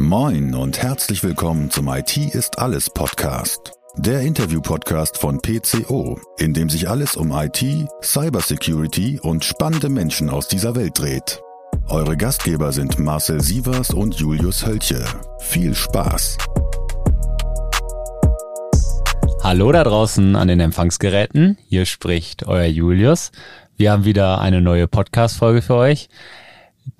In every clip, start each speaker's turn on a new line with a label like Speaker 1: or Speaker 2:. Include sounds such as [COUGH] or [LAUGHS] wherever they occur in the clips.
Speaker 1: Moin und herzlich willkommen zum IT ist alles Podcast. Der Interview-Podcast von PCO, in dem sich alles um IT, Cybersecurity und spannende Menschen aus dieser Welt dreht. Eure Gastgeber sind Marcel Sievers und Julius Hölche. Viel Spaß!
Speaker 2: Hallo da draußen an den Empfangsgeräten. Hier spricht euer Julius. Wir haben wieder eine neue Podcast-Folge für euch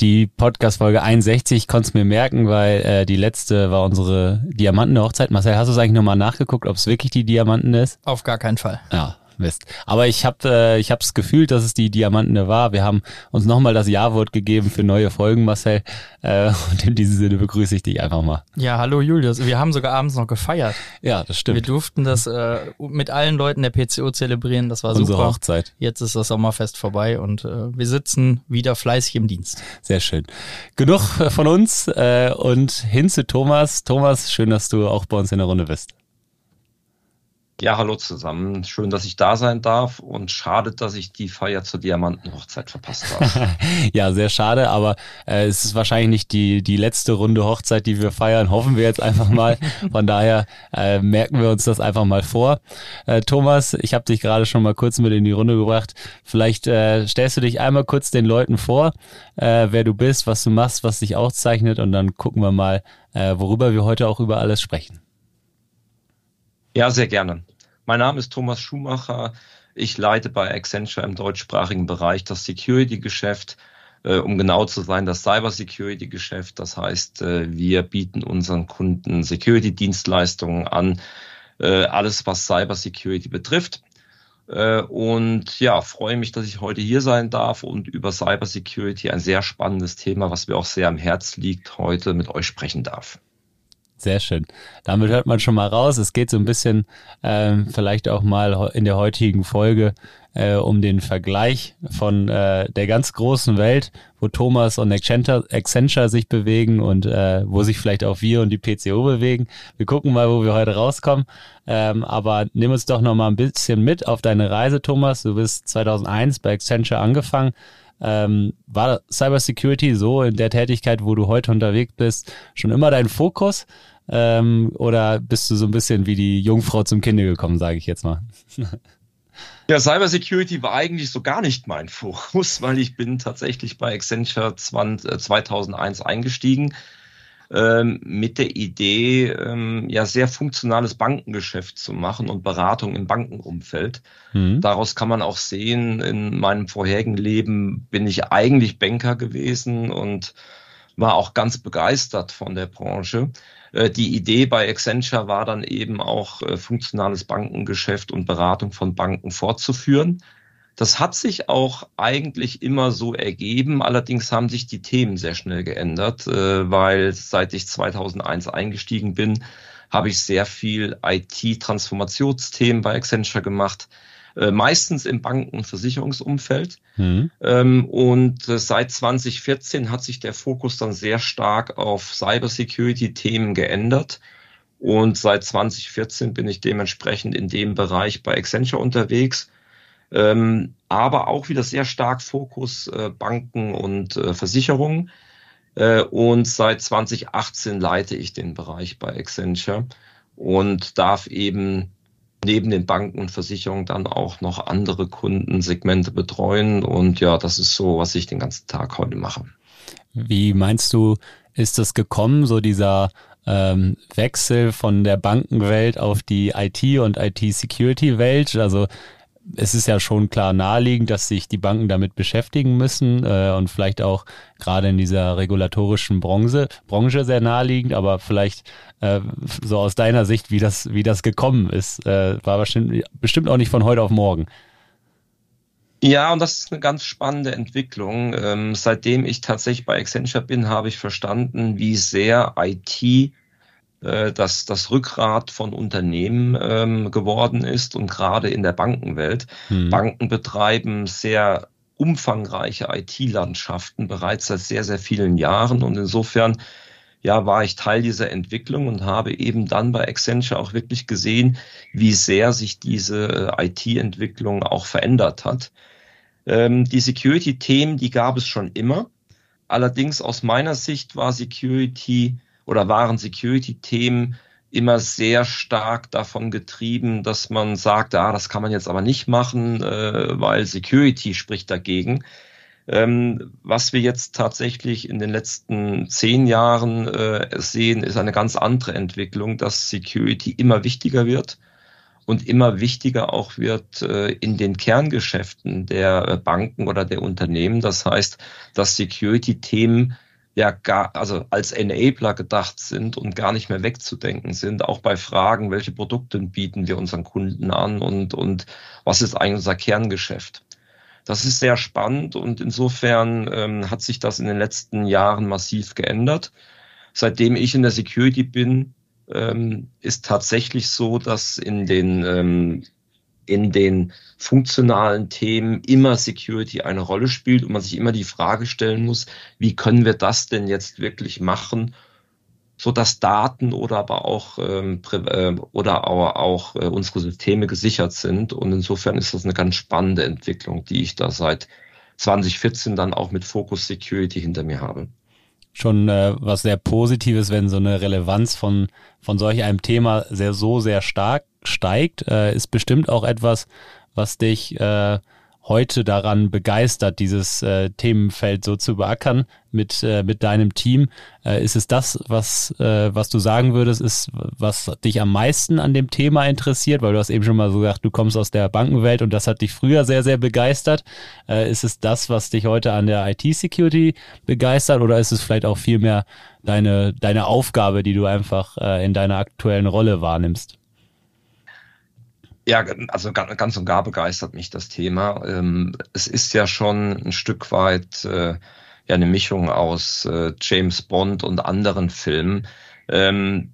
Speaker 2: die Podcast-Folge 61, ich konnte es mir merken, weil äh, die letzte war unsere Diamanten-Hochzeit. Marcel, hast du es eigentlich nochmal nachgeguckt, ob es wirklich die Diamanten ist?
Speaker 3: Auf gar keinen Fall.
Speaker 2: Ja, Mist. Aber ich habe äh, ich hab's gefühlt, dass es die Diamantene war. Wir haben uns nochmal das Ja-Wort gegeben für neue Folgen, Marcel. Äh, und in diesem Sinne begrüße ich dich einfach mal.
Speaker 3: Ja, hallo Julius. Wir haben sogar abends noch gefeiert.
Speaker 2: Ja, das stimmt.
Speaker 3: Wir durften das äh, mit allen Leuten der PCO zelebrieren. Das war
Speaker 2: Unsere
Speaker 3: super.
Speaker 2: Hochzeit.
Speaker 3: Jetzt ist das Sommerfest vorbei und äh, wir sitzen wieder fleißig im Dienst.
Speaker 2: Sehr schön. Genug von uns äh, und hin zu Thomas. Thomas, schön, dass du auch bei uns in der Runde bist.
Speaker 4: Ja, hallo zusammen. Schön, dass ich da sein darf und schade, dass ich die Feier zur Diamantenhochzeit verpasst habe. [LAUGHS]
Speaker 2: ja, sehr schade, aber äh, es ist wahrscheinlich nicht die, die letzte Runde Hochzeit, die wir feiern. Hoffen wir jetzt einfach mal. Von daher äh, merken wir uns das einfach mal vor. Äh, Thomas, ich habe dich gerade schon mal kurz mit in die Runde gebracht. Vielleicht äh, stellst du dich einmal kurz den Leuten vor, äh, wer du bist, was du machst, was dich auszeichnet und dann gucken wir mal, äh, worüber wir heute auch über alles sprechen.
Speaker 4: Ja, sehr gerne. Mein Name ist Thomas Schumacher. Ich leite bei Accenture im deutschsprachigen Bereich das Security-Geschäft, äh, um genau zu sein, das Cyber-Security-Geschäft. Das heißt, äh, wir bieten unseren Kunden Security-Dienstleistungen an, äh, alles was Cyber-Security betrifft. Und ja, freue mich, dass ich heute hier sein darf und über Cyber-Security, ein sehr spannendes Thema, was mir auch sehr am Herz liegt, heute mit euch sprechen darf.
Speaker 2: Sehr schön. Damit hört man schon mal raus. Es geht so ein bisschen ähm, vielleicht auch mal in der heutigen Folge äh, um den Vergleich von äh, der ganz großen Welt, wo Thomas und Accenture, Accenture sich bewegen und äh, wo sich vielleicht auch wir und die PCO bewegen. Wir gucken mal, wo wir heute rauskommen. Ähm, aber nimm uns doch noch mal ein bisschen mit auf deine Reise, Thomas. Du bist 2001 bei Accenture angefangen. Ähm, war Cybersecurity so in der Tätigkeit, wo du heute unterwegs bist, schon immer dein Fokus? Ähm, oder bist du so ein bisschen wie die Jungfrau zum Kinde gekommen, sage ich jetzt mal? [LAUGHS]
Speaker 4: Ja, Cybersecurity war eigentlich so gar nicht mein Fokus, weil ich bin tatsächlich bei Accenture 20, 2001 eingestiegen ähm, mit der Idee, ähm, ja sehr funktionales Bankengeschäft zu machen und Beratung im Bankenumfeld. Mhm. Daraus kann man auch sehen, in meinem vorherigen Leben bin ich eigentlich Banker gewesen und war auch ganz begeistert von der Branche. Äh, die Idee bei Accenture war dann eben auch äh, funktionales Bankengeschäft und Beratung von Banken fortzuführen. Das hat sich auch eigentlich immer so ergeben. Allerdings haben sich die Themen sehr schnell geändert, äh, weil seit ich 2001 eingestiegen bin, habe ich sehr viel IT-Transformationsthemen bei Accenture gemacht äh, meistens im Banken- und Versicherungsumfeld. Mhm. Ähm, und äh, seit 2014 hat sich der Fokus dann sehr stark auf Cybersecurity-Themen geändert. Und seit 2014 bin ich dementsprechend in dem Bereich bei Accenture unterwegs. Ähm, aber auch wieder sehr stark Fokus äh, Banken und äh, Versicherungen. Äh, und seit 2018 leite ich den Bereich bei Accenture und darf eben neben den Banken und Versicherungen dann auch noch andere Kundensegmente betreuen. Und ja, das ist so, was ich den ganzen Tag heute mache.
Speaker 2: Wie meinst du, ist das gekommen, so dieser ähm, Wechsel von der Bankenwelt auf die IT- und IT-Security-Welt? Also es ist ja schon klar naheliegend, dass sich die Banken damit beschäftigen müssen äh, und vielleicht auch gerade in dieser regulatorischen Branche, Branche sehr naheliegend, aber vielleicht äh, so aus deiner Sicht, wie das, wie das gekommen ist, äh, war bestimmt, bestimmt auch nicht von heute auf morgen.
Speaker 4: Ja, und das ist eine ganz spannende Entwicklung. Ähm, seitdem ich tatsächlich bei Accenture bin, habe ich verstanden, wie sehr IT äh, das, das Rückgrat von Unternehmen ähm, geworden ist und gerade in der Bankenwelt. Hm. Banken betreiben sehr umfangreiche IT-Landschaften bereits seit sehr, sehr vielen Jahren und insofern ja, war ich Teil dieser Entwicklung und habe eben dann bei Accenture auch wirklich gesehen, wie sehr sich diese äh, IT-Entwicklung auch verändert hat. Ähm, die Security-Themen, die gab es schon immer. Allerdings aus meiner Sicht war Security oder waren Security-Themen immer sehr stark davon getrieben, dass man sagt, ah, das kann man jetzt aber nicht machen, äh, weil Security spricht dagegen. Ähm, was wir jetzt tatsächlich in den letzten zehn Jahren äh, sehen, ist eine ganz andere Entwicklung, dass Security immer wichtiger wird und immer wichtiger auch wird äh, in den Kerngeschäften der Banken oder der Unternehmen. Das heißt, dass Security-Themen ja gar, also als Enabler gedacht sind und gar nicht mehr wegzudenken sind, auch bei Fragen, welche Produkte bieten wir unseren Kunden an und, und was ist eigentlich unser Kerngeschäft. Das ist sehr spannend und insofern ähm, hat sich das in den letzten Jahren massiv geändert. Seitdem ich in der Security bin, ähm, ist tatsächlich so, dass in den ähm, in den funktionalen Themen immer Security eine Rolle spielt und man sich immer die Frage stellen muss, wie können wir das denn jetzt wirklich machen, so dass Daten oder aber auch ähm, äh, oder auch, auch äh, unsere Systeme gesichert sind. Und insofern ist das eine ganz spannende Entwicklung, die ich da seit 2014 dann auch mit Focus Security hinter mir habe.
Speaker 2: Schon äh, was sehr Positives, wenn so eine Relevanz von, von solch einem Thema sehr so sehr stark steigt, äh, ist bestimmt auch etwas, was dich äh, heute daran begeistert, dieses äh, Themenfeld so zu beackern mit, äh, mit deinem Team. Äh, ist es das, was, äh, was du sagen würdest, ist, was dich am meisten an dem Thema interessiert? Weil du hast eben schon mal so gesagt, du kommst aus der Bankenwelt und das hat dich früher sehr, sehr begeistert. Äh, ist es das, was dich heute an der IT-Security begeistert oder ist es vielleicht auch vielmehr deine, deine Aufgabe, die du einfach äh, in deiner aktuellen Rolle wahrnimmst?
Speaker 4: Ja, also ganz und gar begeistert mich das Thema. Ähm, es ist ja schon ein Stück weit äh, ja eine Mischung aus äh, James Bond und anderen Filmen. Ähm,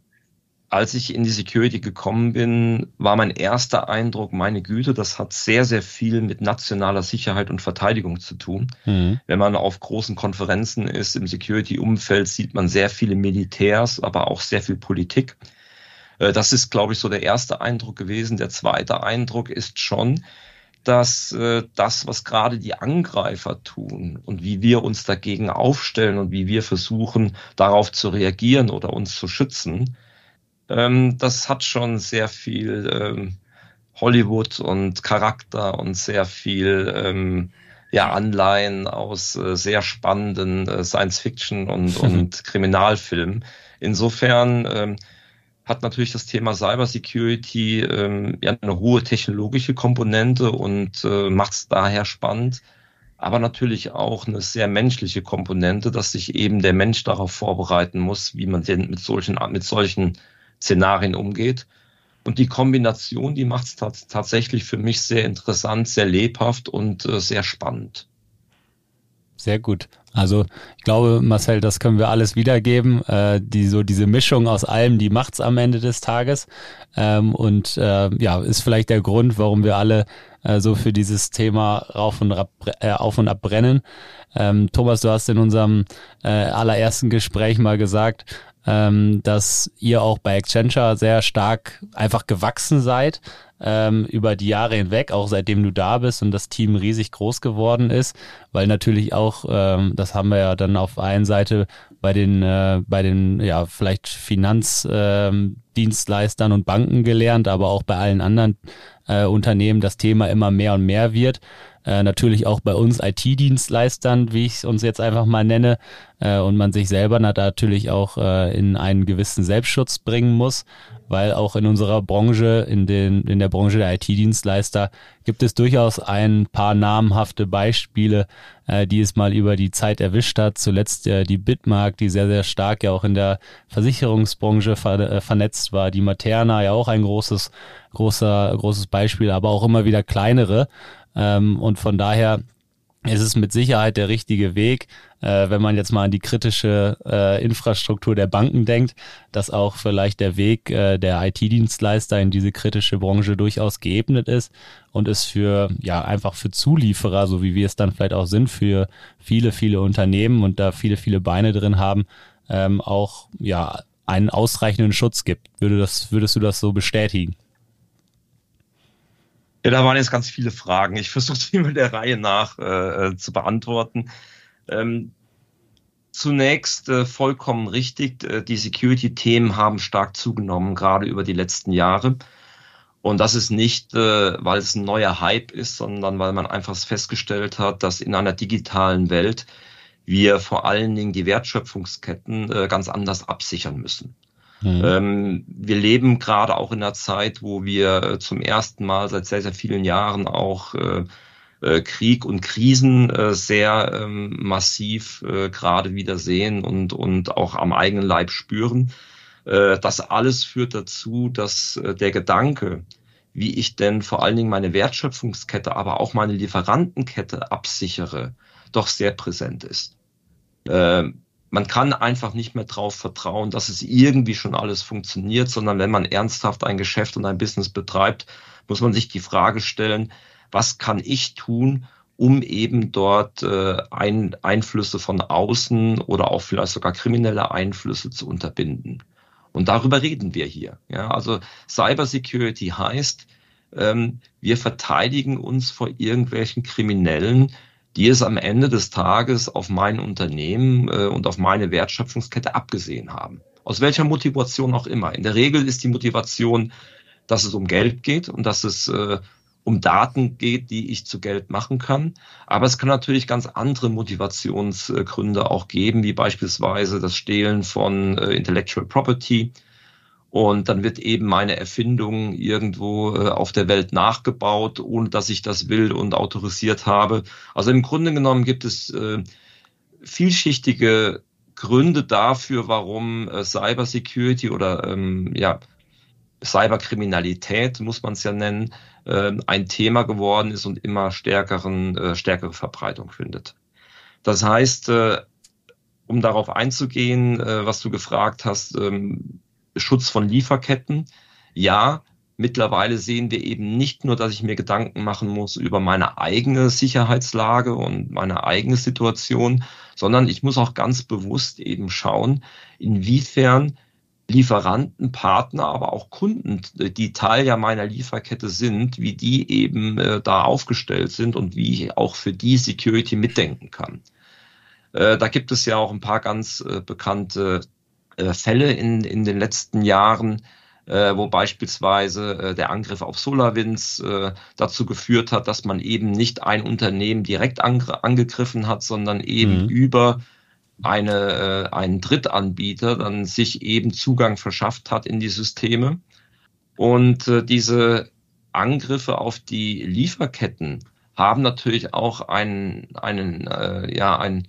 Speaker 4: als ich in die Security gekommen bin, war mein erster Eindruck, meine Güte, das hat sehr, sehr viel mit nationaler Sicherheit und Verteidigung zu tun. Mhm. Wenn man auf großen Konferenzen ist im Security-Umfeld, sieht man sehr viele Militärs, aber auch sehr viel Politik. Äh, das ist, glaube ich, so der erste Eindruck gewesen. Der zweite Eindruck ist schon, dass äh, das, was gerade die Angreifer tun und wie wir uns dagegen aufstellen und wie wir versuchen, darauf zu reagieren oder uns zu schützen, ähm, das hat schon sehr viel ähm, Hollywood und Charakter und sehr viel ähm, ja, Anleihen aus äh, sehr spannenden äh, Science-Fiction und, [LAUGHS] und Kriminalfilmen. Insofern ähm, hat natürlich das Thema Cybersecurity ähm, ja eine hohe technologische Komponente und äh, macht es daher spannend, aber natürlich auch eine sehr menschliche Komponente, dass sich eben der Mensch darauf vorbereiten muss, wie man denn mit solchen mit solchen Szenarien umgeht. Und die Kombination, die macht es tatsächlich für mich sehr interessant, sehr lebhaft und äh, sehr spannend.
Speaker 2: Sehr gut. Also ich glaube, Marcel, das können wir alles wiedergeben. Äh, die, so diese Mischung aus allem, die macht's am Ende des Tages. Ähm, und äh, ja, ist vielleicht der Grund, warum wir alle äh, so für dieses Thema rauf und ab, äh, auf und ab brennen. Ähm, Thomas, du hast in unserem äh, allerersten Gespräch mal gesagt, ähm, dass ihr auch bei Accenture sehr stark einfach gewachsen seid ähm, über die Jahre hinweg, auch seitdem du da bist und das Team riesig groß geworden ist, weil natürlich auch, ähm, das haben wir ja dann auf einen Seite bei den, äh, bei den, ja, vielleicht Finanzdienstleistern ähm, und Banken gelernt, aber auch bei allen anderen äh, Unternehmen das Thema immer mehr und mehr wird. Äh, natürlich auch bei uns IT-Dienstleistern, wie ich es uns jetzt einfach mal nenne, äh, und man sich selber natürlich auch äh, in einen gewissen Selbstschutz bringen muss, weil auch in unserer Branche, in, den, in der Branche der IT-Dienstleister, gibt es durchaus ein paar namhafte Beispiele, äh, die es mal über die Zeit erwischt hat. Zuletzt äh, die Bitmark, die sehr, sehr stark ja auch in der Versicherungsbranche ver äh, vernetzt war, die Materna ja auch ein großes, großer, großes Beispiel, aber auch immer wieder kleinere. Ähm, und von daher ist es mit Sicherheit der richtige Weg, äh, wenn man jetzt mal an die kritische äh, Infrastruktur der Banken denkt, dass auch vielleicht der Weg äh, der IT-Dienstleister in diese kritische Branche durchaus geebnet ist und es für, ja, einfach für Zulieferer, so wie wir es dann vielleicht auch sind, für viele, viele Unternehmen und da viele, viele Beine drin haben, ähm, auch, ja, einen ausreichenden Schutz gibt. Würde das, würdest du das so bestätigen?
Speaker 4: Ja, da waren jetzt ganz viele Fragen. Ich versuche sie mit der Reihe nach äh, äh, zu beantworten. Ähm, zunächst äh, vollkommen richtig. Äh, die Security-Themen haben stark zugenommen, gerade über die letzten Jahre. Und das ist nicht, äh, weil es ein neuer Hype ist, sondern weil man einfach festgestellt hat, dass in einer digitalen Welt wir vor allen Dingen die Wertschöpfungsketten äh, ganz anders absichern müssen. Mhm. Ähm, wir leben gerade auch in einer Zeit, wo wir zum ersten Mal seit sehr, sehr vielen Jahren auch äh, äh, Krieg und Krisen äh, sehr ähm, massiv gerade wieder sehen und, und auch am eigenen Leib spüren. Das alles führt dazu, dass der Gedanke, wie ich denn vor allen Dingen meine Wertschöpfungskette, aber auch meine Lieferantenkette absichere, doch sehr präsent ist. Äh, man kann einfach nicht mehr darauf vertrauen, dass es irgendwie schon alles funktioniert, sondern wenn man ernsthaft ein Geschäft und ein Business betreibt, muss man sich die Frage stellen, was kann ich tun, um eben dort äh, ein, Einflüsse von außen oder auch vielleicht sogar kriminelle Einflüsse zu unterbinden. Und darüber reden wir hier. Ja, also Cybersecurity heißt, ähm, wir verteidigen uns vor irgendwelchen Kriminellen, die es am Ende des Tages auf mein Unternehmen äh, und auf meine Wertschöpfungskette abgesehen haben. Aus welcher Motivation auch immer. In der Regel ist die Motivation, dass es um Geld geht und dass es äh, um Daten geht, die ich zu Geld machen kann. Aber es kann natürlich ganz andere Motivationsgründe auch geben, wie beispielsweise das Stehlen von äh, Intellectual Property. Und dann wird eben meine Erfindung irgendwo äh, auf der Welt nachgebaut, ohne dass ich das will und autorisiert habe. Also im Grunde genommen gibt es äh, vielschichtige Gründe dafür, warum Cybersecurity oder ähm, ja, Cyberkriminalität, muss man es ja nennen, äh, ein Thema geworden ist und immer stärkeren, äh, stärkere Verbreitung findet. Das heißt, äh, um darauf einzugehen, äh, was du gefragt hast, ähm, Schutz von Lieferketten. Ja, mittlerweile sehen wir eben nicht nur, dass ich mir Gedanken machen muss über meine eigene Sicherheitslage und meine eigene Situation, sondern ich muss auch ganz bewusst eben schauen, inwiefern Lieferanten, Partner, aber auch Kunden, die Teil ja meiner Lieferkette sind, wie die eben äh, da aufgestellt sind und wie ich auch für die Security mitdenken kann. Äh, da gibt es ja auch ein paar ganz äh, bekannte Fälle in, in den letzten Jahren, äh, wo beispielsweise äh, der Angriff auf SolarWinds dazu geführt hat, dass man eben nicht ein Unternehmen direkt angegriffen hat, sondern eben mhm. über eine, äh, ein Drittanbieter dann sich eben Zugang verschafft hat in die Systeme. Und äh, diese Angriffe auf die Lieferketten haben natürlich auch einen, einen, äh, ja, ein,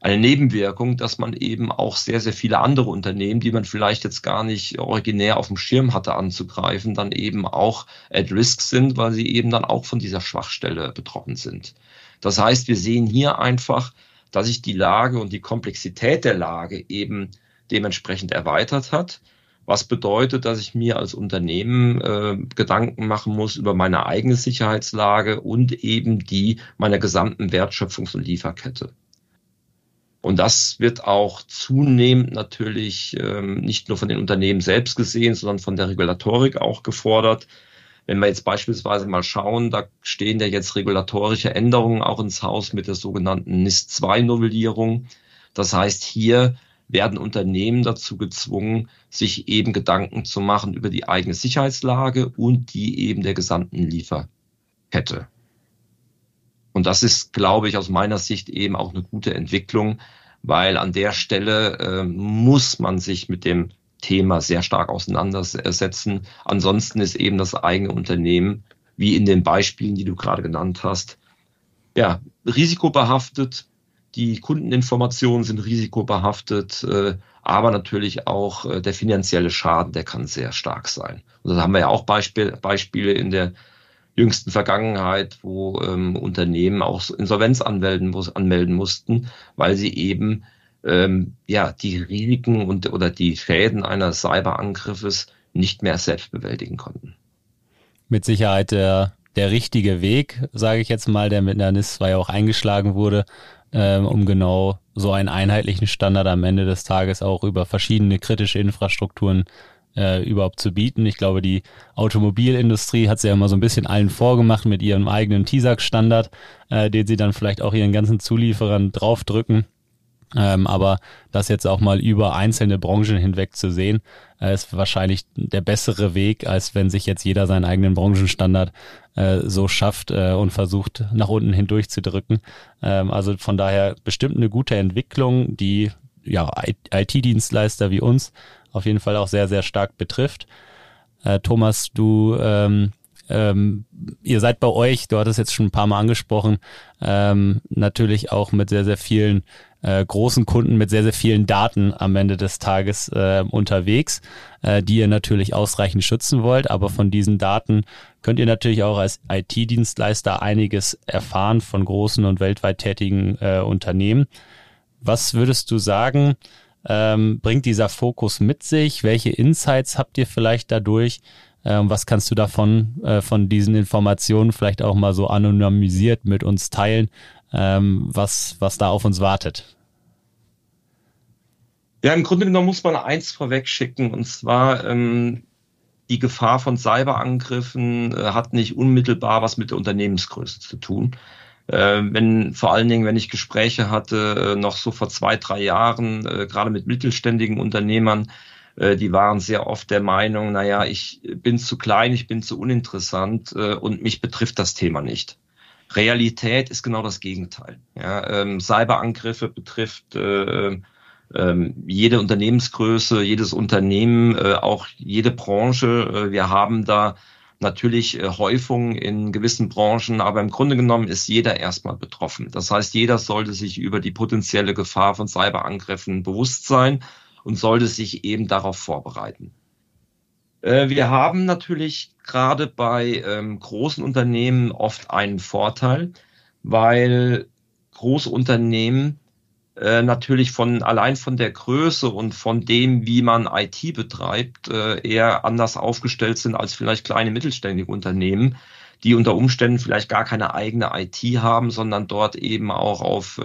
Speaker 4: eine Nebenwirkung, dass man eben auch sehr, sehr viele andere Unternehmen, die man vielleicht jetzt gar nicht originär auf dem Schirm hatte anzugreifen, dann eben auch at risk sind, weil sie eben dann auch von dieser Schwachstelle betroffen sind. Das heißt, wir sehen hier einfach, dass sich die Lage und die Komplexität der Lage eben dementsprechend erweitert hat. Was bedeutet, dass ich mir als Unternehmen äh, Gedanken machen muss über meine eigene Sicherheitslage und eben die meiner gesamten Wertschöpfungs- und Lieferkette. Und das wird auch zunehmend natürlich ähm, nicht nur von den Unternehmen selbst gesehen, sondern von der Regulatorik auch gefordert. Wenn wir jetzt beispielsweise mal schauen, da stehen ja jetzt regulatorische Änderungen auch ins Haus mit der sogenannten NIS-2-Novellierung. Das heißt, hier werden Unternehmen dazu gezwungen, sich eben Gedanken zu machen über die eigene Sicherheitslage und die eben der gesamten Lieferkette. Und das ist, glaube ich, aus meiner Sicht eben auch eine gute Entwicklung, weil an der Stelle äh, muss man sich mit dem Thema sehr stark auseinandersetzen. Ansonsten ist eben das eigene Unternehmen, wie in den Beispielen, die du gerade genannt hast, ja, risikobehaftet. Die Kundeninformationen sind risikobehaftet, äh, aber natürlich auch äh, der finanzielle Schaden, der kann sehr stark sein. Und da haben wir ja auch Beispiel, Beispiele in der jüngsten Vergangenheit, wo ähm, Unternehmen auch Insolvenz anmelden, anmelden mussten, weil sie eben ähm, ja, die Risiken und, oder die Schäden eines Cyberangriffes nicht mehr selbst bewältigen konnten.
Speaker 2: Mit Sicherheit der, der richtige Weg, sage ich jetzt mal, der mit der NIS 2 auch eingeschlagen wurde, ähm, um genau so einen einheitlichen Standard am Ende des Tages auch über verschiedene kritische Infrastrukturen äh, überhaupt zu bieten. Ich glaube, die Automobilindustrie hat sie ja immer so ein bisschen allen vorgemacht mit ihrem eigenen TISAX-Standard, äh, den sie dann vielleicht auch ihren ganzen Zulieferern draufdrücken Ähm, aber das jetzt auch mal über einzelne Branchen hinweg zu sehen, äh, ist wahrscheinlich der bessere Weg, als wenn sich jetzt jeder seinen eigenen Branchenstandard äh, so schafft äh, und versucht, nach unten hindurch zu drücken. Ähm, also von daher bestimmt eine gute Entwicklung, die ja IT-Dienstleister wie uns auf jeden Fall auch sehr, sehr stark betrifft. Äh, Thomas, du ähm, ähm, ihr seid bei euch, du hattest jetzt schon ein paar Mal angesprochen, ähm, natürlich auch mit sehr, sehr vielen äh, großen Kunden, mit sehr, sehr vielen Daten am Ende des Tages äh, unterwegs, äh, die ihr natürlich ausreichend schützen wollt. Aber von diesen Daten könnt ihr natürlich auch als IT-Dienstleister einiges erfahren von großen und weltweit tätigen äh, Unternehmen. Was würdest du sagen, ähm, bringt dieser Fokus mit sich? Welche Insights habt ihr vielleicht dadurch? Ähm, was kannst du davon, äh, von diesen Informationen vielleicht auch mal so anonymisiert mit uns teilen, ähm, was, was da auf uns wartet?
Speaker 4: Ja, im Grunde genommen muss man eins vorweg schicken, und zwar ähm, die Gefahr von Cyberangriffen äh, hat nicht unmittelbar was mit der Unternehmensgröße zu tun. Äh, wenn vor allen Dingen, wenn ich Gespräche hatte, äh, noch so vor zwei, drei Jahren, äh, gerade mit mittelständigen Unternehmern, äh, die waren sehr oft der Meinung, naja, ich bin zu klein, ich bin zu uninteressant äh, und mich betrifft das Thema nicht. Realität ist genau das Gegenteil. Ja, ähm, Cyberangriffe betrifft äh, äh, jede Unternehmensgröße, jedes Unternehmen, äh, auch jede Branche. Äh, wir haben da natürlich äh, Häufungen in gewissen Branchen, aber im Grunde genommen ist jeder erstmal betroffen. Das heißt, jeder sollte sich über die potenzielle Gefahr von Cyberangriffen bewusst sein und sollte sich eben darauf vorbereiten. Äh, wir haben natürlich gerade bei ähm, großen Unternehmen oft einen Vorteil, weil große Unternehmen äh, natürlich von allein von der Größe und von dem, wie man IT betreibt, äh, eher anders aufgestellt sind als vielleicht kleine mittelständige Unternehmen, die unter Umständen vielleicht gar keine eigene IT haben, sondern dort eben auch auf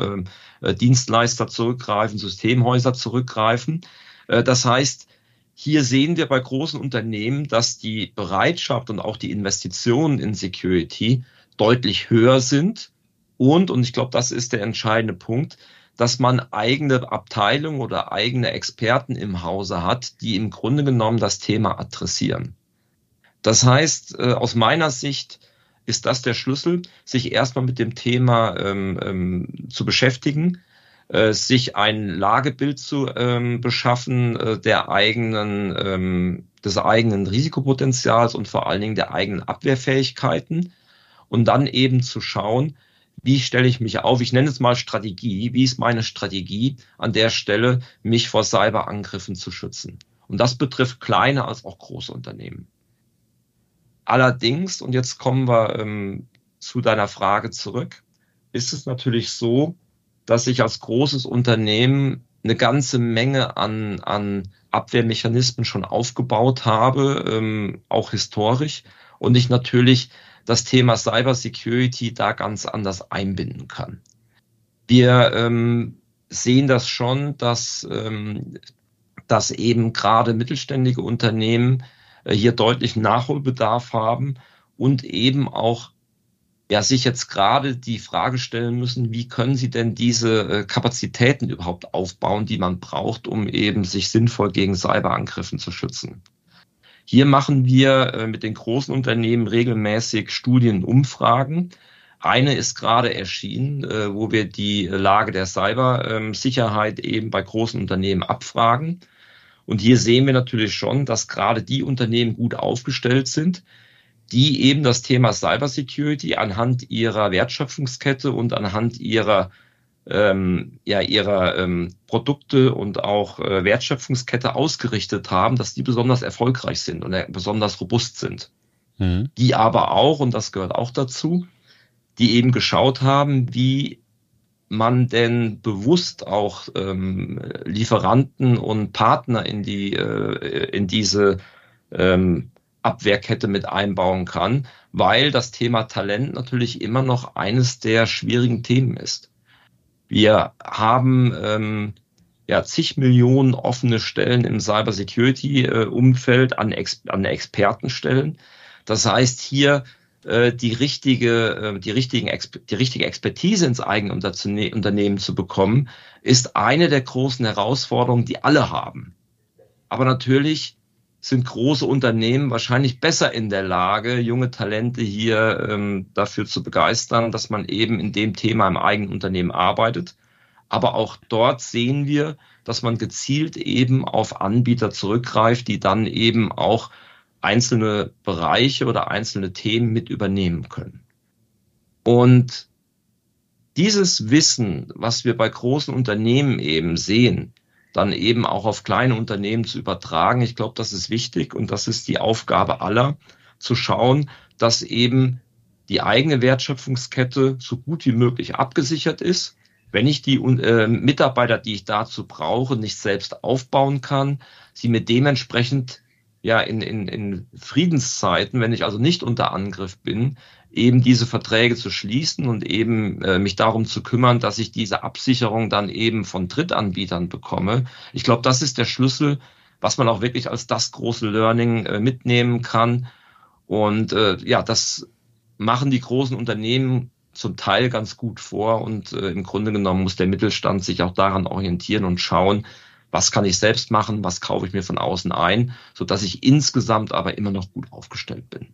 Speaker 4: äh, Dienstleister zurückgreifen, Systemhäuser zurückgreifen. Äh, das heißt, hier sehen wir bei großen Unternehmen, dass die Bereitschaft und auch die Investitionen in Security deutlich höher sind. Und, und ich glaube, das ist der entscheidende Punkt, dass man eigene Abteilungen oder eigene Experten im Hause hat, die im Grunde genommen das Thema adressieren. Das heißt, äh, aus meiner Sicht ist das der Schlüssel, sich erstmal mit dem Thema ähm, ähm, zu beschäftigen, äh, sich ein Lagebild zu ähm, beschaffen äh, der eigenen, ähm, des eigenen Risikopotenzials und vor allen Dingen der eigenen Abwehrfähigkeiten und dann eben zu schauen, wie stelle ich mich auf? Ich nenne es mal Strategie. Wie ist meine Strategie an der Stelle, mich vor Cyberangriffen zu schützen? Und das betrifft kleine als auch große Unternehmen. Allerdings, und jetzt kommen wir ähm, zu deiner Frage zurück, ist es natürlich so, dass ich als großes Unternehmen eine ganze Menge an, an Abwehrmechanismen schon aufgebaut habe, ähm, auch historisch, und ich natürlich das Thema Cybersecurity da ganz anders einbinden kann. Wir ähm, sehen das schon, dass, ähm, dass eben gerade mittelständige Unternehmen äh, hier deutlich Nachholbedarf haben und eben auch ja sich jetzt gerade die Frage stellen müssen, wie können sie denn diese äh, Kapazitäten überhaupt aufbauen, die man braucht, um eben sich sinnvoll gegen Cyberangriffen zu schützen. Hier machen wir äh, mit den großen Unternehmen regelmäßig Studienumfragen. Eine ist gerade erschienen, äh, wo wir die Lage der Cybersicherheit eben bei großen Unternehmen abfragen. Und hier sehen wir natürlich schon, dass gerade die Unternehmen gut aufgestellt sind, die eben das Thema Cybersecurity anhand ihrer Wertschöpfungskette und anhand ihrer ähm, ja, ihrer ähm, Produkte und auch äh, Wertschöpfungskette ausgerichtet haben, dass die besonders erfolgreich sind und äh, besonders robust sind. Mhm. Die aber auch, und das gehört auch dazu, die eben geschaut haben, wie man denn bewusst auch ähm, Lieferanten und Partner in die äh, in diese ähm, Abwehrkette mit einbauen kann, weil das Thema Talent natürlich immer noch eines der schwierigen Themen ist. Wir haben ähm, ja zig Millionen offene Stellen im Cybersecurity-Umfeld an, Ex an Expertenstellen. Das heißt, hier äh, die richtige, äh, die richtigen, die richtige Expertise ins eigene Unternehmen zu bekommen, ist eine der großen Herausforderungen, die alle haben. Aber natürlich sind große Unternehmen wahrscheinlich besser in der Lage, junge Talente hier ähm, dafür zu begeistern, dass man eben in dem Thema im eigenen Unternehmen arbeitet. Aber auch dort sehen wir, dass man gezielt eben auf Anbieter zurückgreift, die dann eben auch einzelne Bereiche oder einzelne Themen mit übernehmen können. Und dieses Wissen, was wir bei großen Unternehmen eben sehen, dann eben auch auf kleine Unternehmen zu übertragen, ich glaube, das ist wichtig und das ist die Aufgabe aller, zu schauen, dass eben die eigene Wertschöpfungskette so gut wie möglich abgesichert ist. Wenn ich die äh, Mitarbeiter, die ich dazu brauche, nicht selbst aufbauen kann, sie mir dementsprechend ja in, in, in Friedenszeiten, wenn ich also nicht unter Angriff bin, eben diese Verträge zu schließen und eben äh, mich darum zu kümmern, dass ich diese Absicherung dann eben von Drittanbietern bekomme. Ich glaube, das ist der Schlüssel, was man auch wirklich als das große Learning äh, mitnehmen kann. Und äh, ja, das machen die großen Unternehmen zum Teil ganz gut vor und äh, im Grunde genommen muss der Mittelstand sich auch daran orientieren und schauen, was kann ich selbst machen, was kaufe ich mir von außen ein, so dass ich insgesamt aber immer noch gut aufgestellt bin.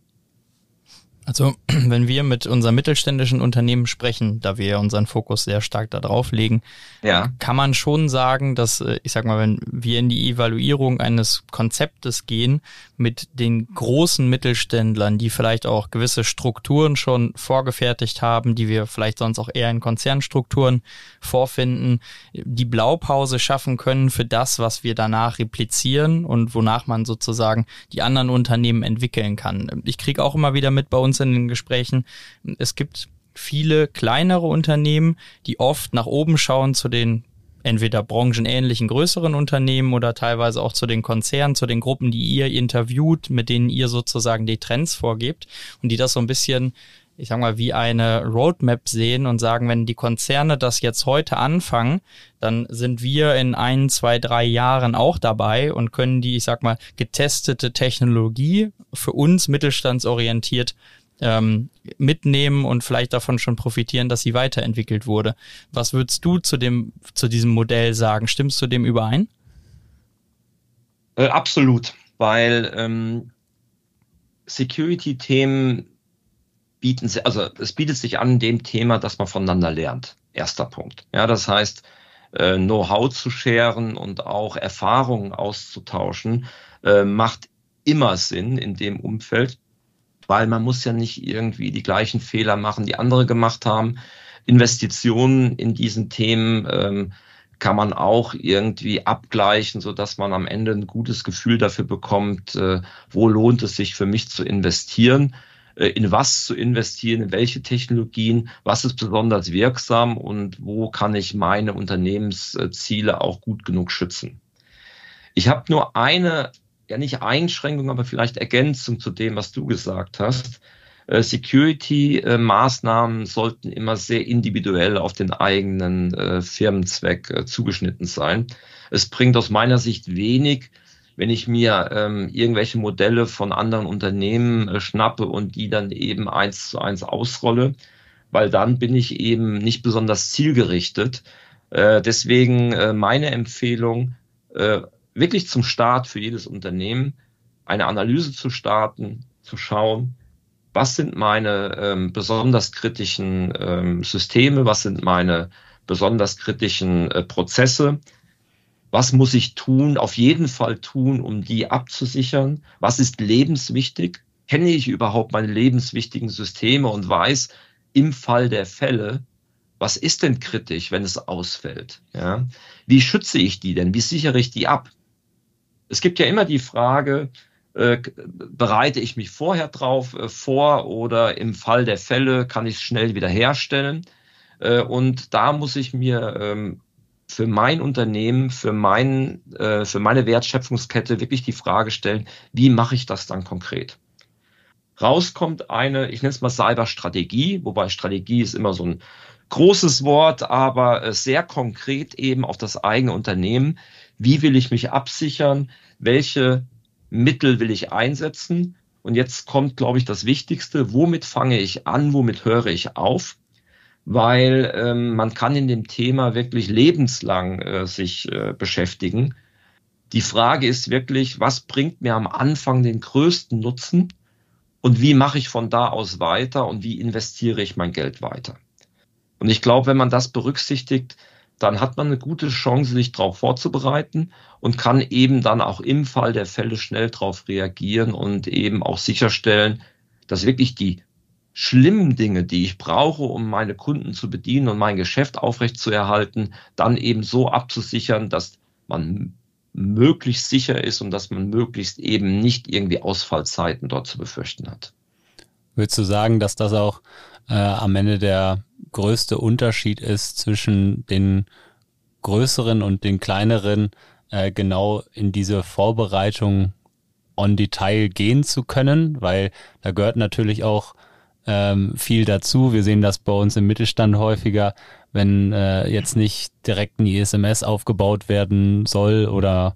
Speaker 3: Also [CLEARS THROAT] wenn wir mit unseren mittelständischen Unternehmen sprechen, da wir unseren Fokus sehr stark darauf legen, ja. kann man schon sagen, dass, äh, ich sag mal, wenn wir in die Evaluierung eines Konzeptes gehen mit den großen Mittelständlern, die vielleicht auch gewisse Strukturen schon vorgefertigt haben, die wir vielleicht sonst auch eher in Konzernstrukturen vorfinden, die Blaupause schaffen können für das, was wir danach replizieren und wonach man sozusagen die anderen Unternehmen entwickeln kann. Ich kriege auch immer wieder mit bei uns uns in den Gesprächen, es gibt viele kleinere Unternehmen, die oft nach oben schauen zu den entweder branchenähnlichen größeren Unternehmen oder teilweise auch zu den Konzernen, zu den Gruppen, die ihr interviewt, mit denen ihr sozusagen die Trends vorgebt und die das so ein bisschen ich sag mal, wie eine Roadmap sehen und sagen, wenn die Konzerne das jetzt heute anfangen, dann sind wir in ein, zwei, drei Jahren auch dabei und können die, ich sag mal, getestete Technologie für uns mittelstandsorientiert ähm, mitnehmen und vielleicht davon schon profitieren, dass sie weiterentwickelt wurde. Was würdest du zu dem, zu diesem Modell sagen? Stimmst du dem überein?
Speaker 4: Äh, absolut, weil ähm, Security-Themen bieten, also es bietet sich an dem Thema, dass man voneinander lernt. Erster Punkt. Ja, das heißt, äh, Know-how zu scheren und auch Erfahrungen auszutauschen, äh, macht immer Sinn in dem Umfeld weil man muss ja nicht irgendwie die gleichen Fehler machen, die andere gemacht haben. Investitionen in diesen Themen ähm, kann man auch irgendwie abgleichen, so dass man am Ende ein gutes Gefühl dafür bekommt, äh, wo lohnt es sich für mich zu investieren, äh, in was zu investieren, in welche Technologien, was ist besonders wirksam und wo kann ich meine Unternehmensziele auch gut genug schützen. Ich habe nur eine ja nicht Einschränkung, aber vielleicht Ergänzung zu dem, was du gesagt hast. Äh, Security-Maßnahmen sollten immer sehr individuell auf den eigenen äh, Firmenzweck äh, zugeschnitten sein. Es bringt aus meiner Sicht wenig, wenn ich mir ähm, irgendwelche Modelle von anderen Unternehmen äh, schnappe und die dann eben eins zu eins ausrolle, weil dann bin ich eben nicht besonders zielgerichtet. Äh, deswegen äh, meine Empfehlung, wirklich zum Start für jedes Unternehmen eine Analyse zu starten, zu schauen, was sind meine ähm, besonders kritischen ähm, Systeme, was sind meine besonders kritischen äh, Prozesse, was muss ich tun, auf jeden Fall tun, um die abzusichern, was ist lebenswichtig, kenne ich überhaupt meine lebenswichtigen Systeme und weiß im Fall der Fälle, was ist denn kritisch, wenn es ausfällt? Ja? Wie schütze ich die denn? Wie sichere ich die ab? Es gibt ja immer die Frage, äh, bereite ich mich vorher drauf äh, vor oder im Fall der Fälle kann ich es schnell wieder herstellen. Äh, und da muss ich mir ähm, für mein Unternehmen, für, mein, äh, für meine Wertschöpfungskette wirklich die Frage stellen, wie mache ich das dann konkret? Rauskommt eine, ich nenne es mal Cyberstrategie, wobei Strategie ist immer so ein großes Wort, aber äh, sehr konkret eben auf das eigene Unternehmen wie will ich mich absichern, welche Mittel will ich einsetzen Und jetzt kommt, glaube ich, das Wichtigste. Womit fange ich an? Womit höre ich auf? Weil ähm, man kann in dem Thema wirklich lebenslang äh, sich äh, beschäftigen. Die Frage ist wirklich, was bringt mir am Anfang den größten Nutzen und wie mache ich von da aus weiter und wie investiere ich mein Geld weiter? Und ich glaube, wenn man das berücksichtigt, dann hat man eine gute Chance, sich darauf vorzubereiten und kann eben dann auch im Fall der Fälle schnell darauf reagieren und eben auch sicherstellen, dass wirklich die schlimmen Dinge, die ich brauche, um meine Kunden zu bedienen und mein Geschäft aufrechtzuerhalten, dann eben so abzusichern, dass man möglichst sicher ist und dass man möglichst eben nicht irgendwie Ausfallzeiten dort zu befürchten hat.
Speaker 2: Würdest du sagen, dass das auch äh, am Ende der größte Unterschied ist zwischen den größeren und den kleineren, äh, genau in diese Vorbereitung on Detail gehen zu können, weil da gehört natürlich auch ähm, viel dazu. Wir sehen das bei uns im Mittelstand häufiger, wenn äh, jetzt nicht direkt ein ISMS aufgebaut werden soll oder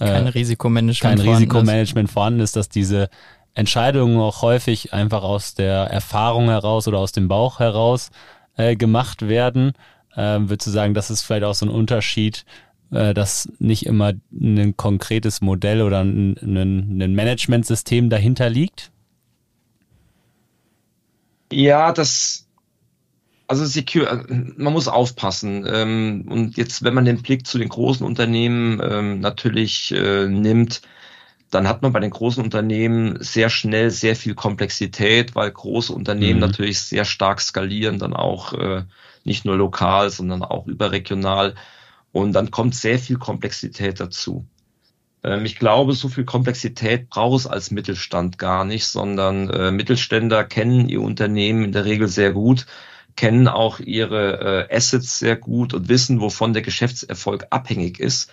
Speaker 3: äh, kein Risikomanagement,
Speaker 2: kein Risikomanagement vorhanden ist, dass diese Entscheidungen auch häufig einfach aus der Erfahrung heraus oder aus dem Bauch heraus äh, gemacht werden. Ähm, würdest du sagen, das ist vielleicht auch so ein Unterschied, äh, dass nicht immer ein konkretes Modell oder ein, ein, Managementsystem dahinter liegt?
Speaker 4: Ja, das, also secure, man muss aufpassen. Ähm, und jetzt, wenn man den Blick zu den großen Unternehmen ähm, natürlich äh, nimmt, dann hat man bei den großen Unternehmen sehr schnell sehr viel Komplexität, weil große Unternehmen mhm. natürlich sehr stark skalieren, dann auch äh, nicht nur lokal, sondern auch überregional. Und dann kommt sehr viel Komplexität dazu. Ähm, ich glaube, so viel Komplexität braucht es als Mittelstand gar nicht, sondern äh, Mittelständler kennen ihr Unternehmen in der Regel sehr gut, kennen auch ihre äh, Assets sehr gut und wissen, wovon der Geschäftserfolg abhängig ist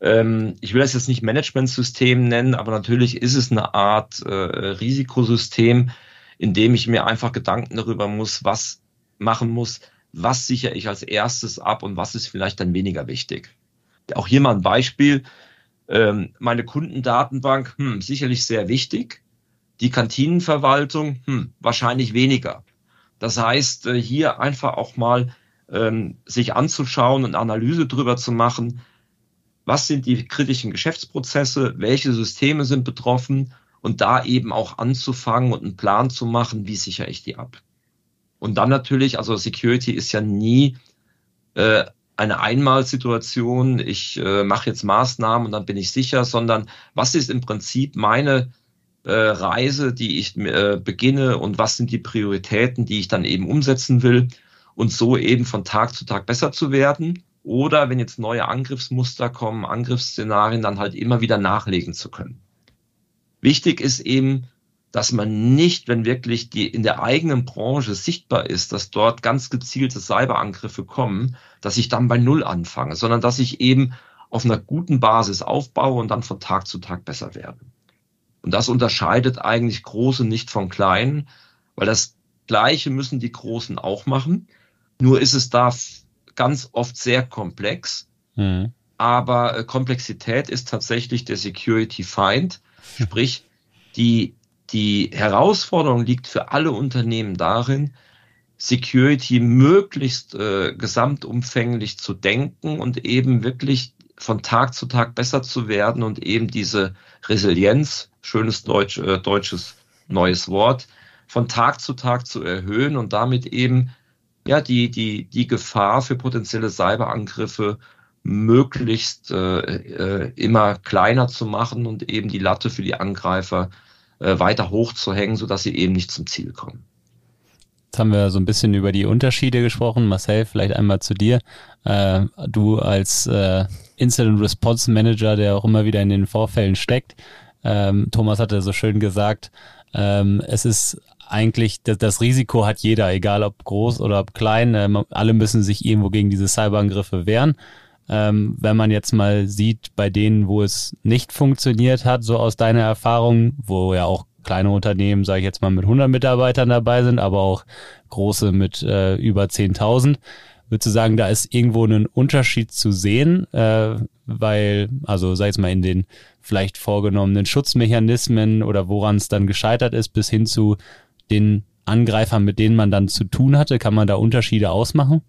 Speaker 4: ähm, ich will das jetzt nicht Managementsystem nennen, aber natürlich ist es eine Art äh, Risikosystem, in dem ich mir einfach Gedanken darüber muss, was machen muss, was sichere ich als erstes ab und was ist vielleicht dann weniger wichtig. Auch hier mal ein Beispiel. Ähm, meine Kundendatenbank, hm, sicherlich sehr wichtig. Die Kantinenverwaltung, hm, wahrscheinlich weniger. Das heißt, äh, hier einfach auch mal ähm, sich anzuschauen und Analyse drüber zu machen, was sind die kritischen Geschäftsprozesse, welche Systeme sind betroffen? Und da eben auch anzufangen und einen Plan zu machen, wie sichere ich die ab. Und dann natürlich, also Security ist ja nie äh, eine Einmalsituation, ich äh, mache jetzt Maßnahmen und dann bin ich sicher, sondern was ist im Prinzip meine äh, Reise, die ich äh, beginne und was sind die Prioritäten, die ich dann eben umsetzen will? Und so eben von Tag zu Tag besser zu werden oder wenn jetzt neue Angriffsmuster kommen, Angriffsszenarien, dann halt immer wieder nachlegen zu können. Wichtig ist eben, dass man nicht, wenn wirklich die in der eigenen Branche sichtbar ist, dass dort ganz gezielte Cyberangriffe kommen, dass ich dann bei Null anfange, sondern dass ich eben auf einer guten Basis aufbaue und dann von Tag zu Tag besser werde. Und das unterscheidet eigentlich Große nicht von Kleinen, weil das Gleiche müssen die Großen auch machen. Nur ist es da ganz oft sehr komplex. Mhm. Aber äh, Komplexität ist tatsächlich der Security-Feind. Sprich, die, die Herausforderung liegt für alle Unternehmen darin, Security möglichst äh, gesamtumfänglich zu denken und eben wirklich von Tag zu Tag besser zu werden und eben diese Resilienz, schönes Deutsch, äh, deutsches neues Wort, von Tag zu Tag zu erhöhen und damit eben ja, die, die, die Gefahr für potenzielle Cyberangriffe möglichst äh, äh, immer kleiner zu machen und eben die Latte für die Angreifer äh, weiter hochzuhängen, sodass sie eben nicht zum Ziel kommen.
Speaker 2: Jetzt haben wir so ein bisschen über die Unterschiede gesprochen. Marcel, vielleicht einmal zu dir. Äh, du als äh, Incident Response Manager, der auch immer wieder in den Vorfällen steckt. Ähm, Thomas hatte so schön gesagt, ähm, es ist eigentlich, das, das, Risiko hat jeder, egal ob groß oder ob klein. Ähm, alle müssen sich irgendwo gegen diese Cyberangriffe wehren. Ähm, wenn man jetzt mal sieht, bei denen, wo es nicht funktioniert hat, so aus deiner Erfahrung, wo ja auch kleine Unternehmen, sage ich jetzt mal, mit 100 Mitarbeitern dabei sind, aber auch große mit äh, über 10.000. würdest du sagen, da ist irgendwo ein Unterschied zu sehen, äh, weil, also sei es mal in den vielleicht vorgenommenen Schutzmechanismen oder woran es dann gescheitert ist, bis hin zu den Angreifern, mit denen man dann zu tun hatte, kann man da Unterschiede ausmachen?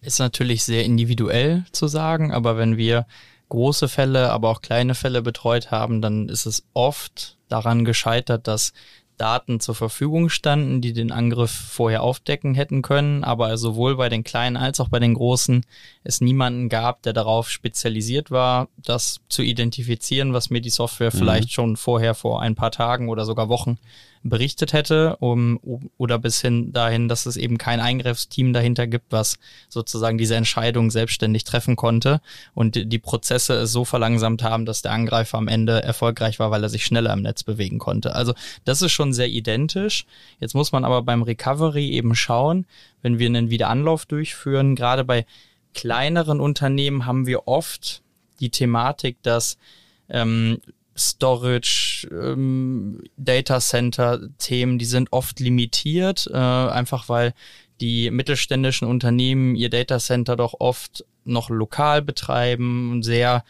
Speaker 3: Ist natürlich sehr individuell zu sagen, aber wenn wir große Fälle, aber auch kleine Fälle betreut haben, dann ist es oft daran gescheitert, dass Daten zur Verfügung standen, die den Angriff vorher aufdecken hätten können, aber sowohl bei den kleinen als auch bei den großen es niemanden gab, der darauf spezialisiert war, das zu identifizieren, was mir die Software mhm. vielleicht schon vorher vor ein paar Tagen oder sogar Wochen berichtet hätte, um, oder bis hin dahin, dass es eben kein Eingriffsteam dahinter gibt, was sozusagen diese Entscheidung selbstständig treffen konnte und die, Prozesse es so verlangsamt haben, dass der Angreifer am Ende erfolgreich war, weil er sich schneller im Netz bewegen konnte. Also das ist schon sehr identisch. Jetzt muss man aber beim Recovery eben schauen, wenn wir einen Wiederanlauf durchführen, gerade bei kleineren Unternehmen haben wir oft die Thematik, dass ähm, Storage, ähm, Data Center Themen, die sind oft limitiert, äh, einfach weil die mittelständischen Unternehmen ihr Data Center doch oft noch lokal betreiben und sehr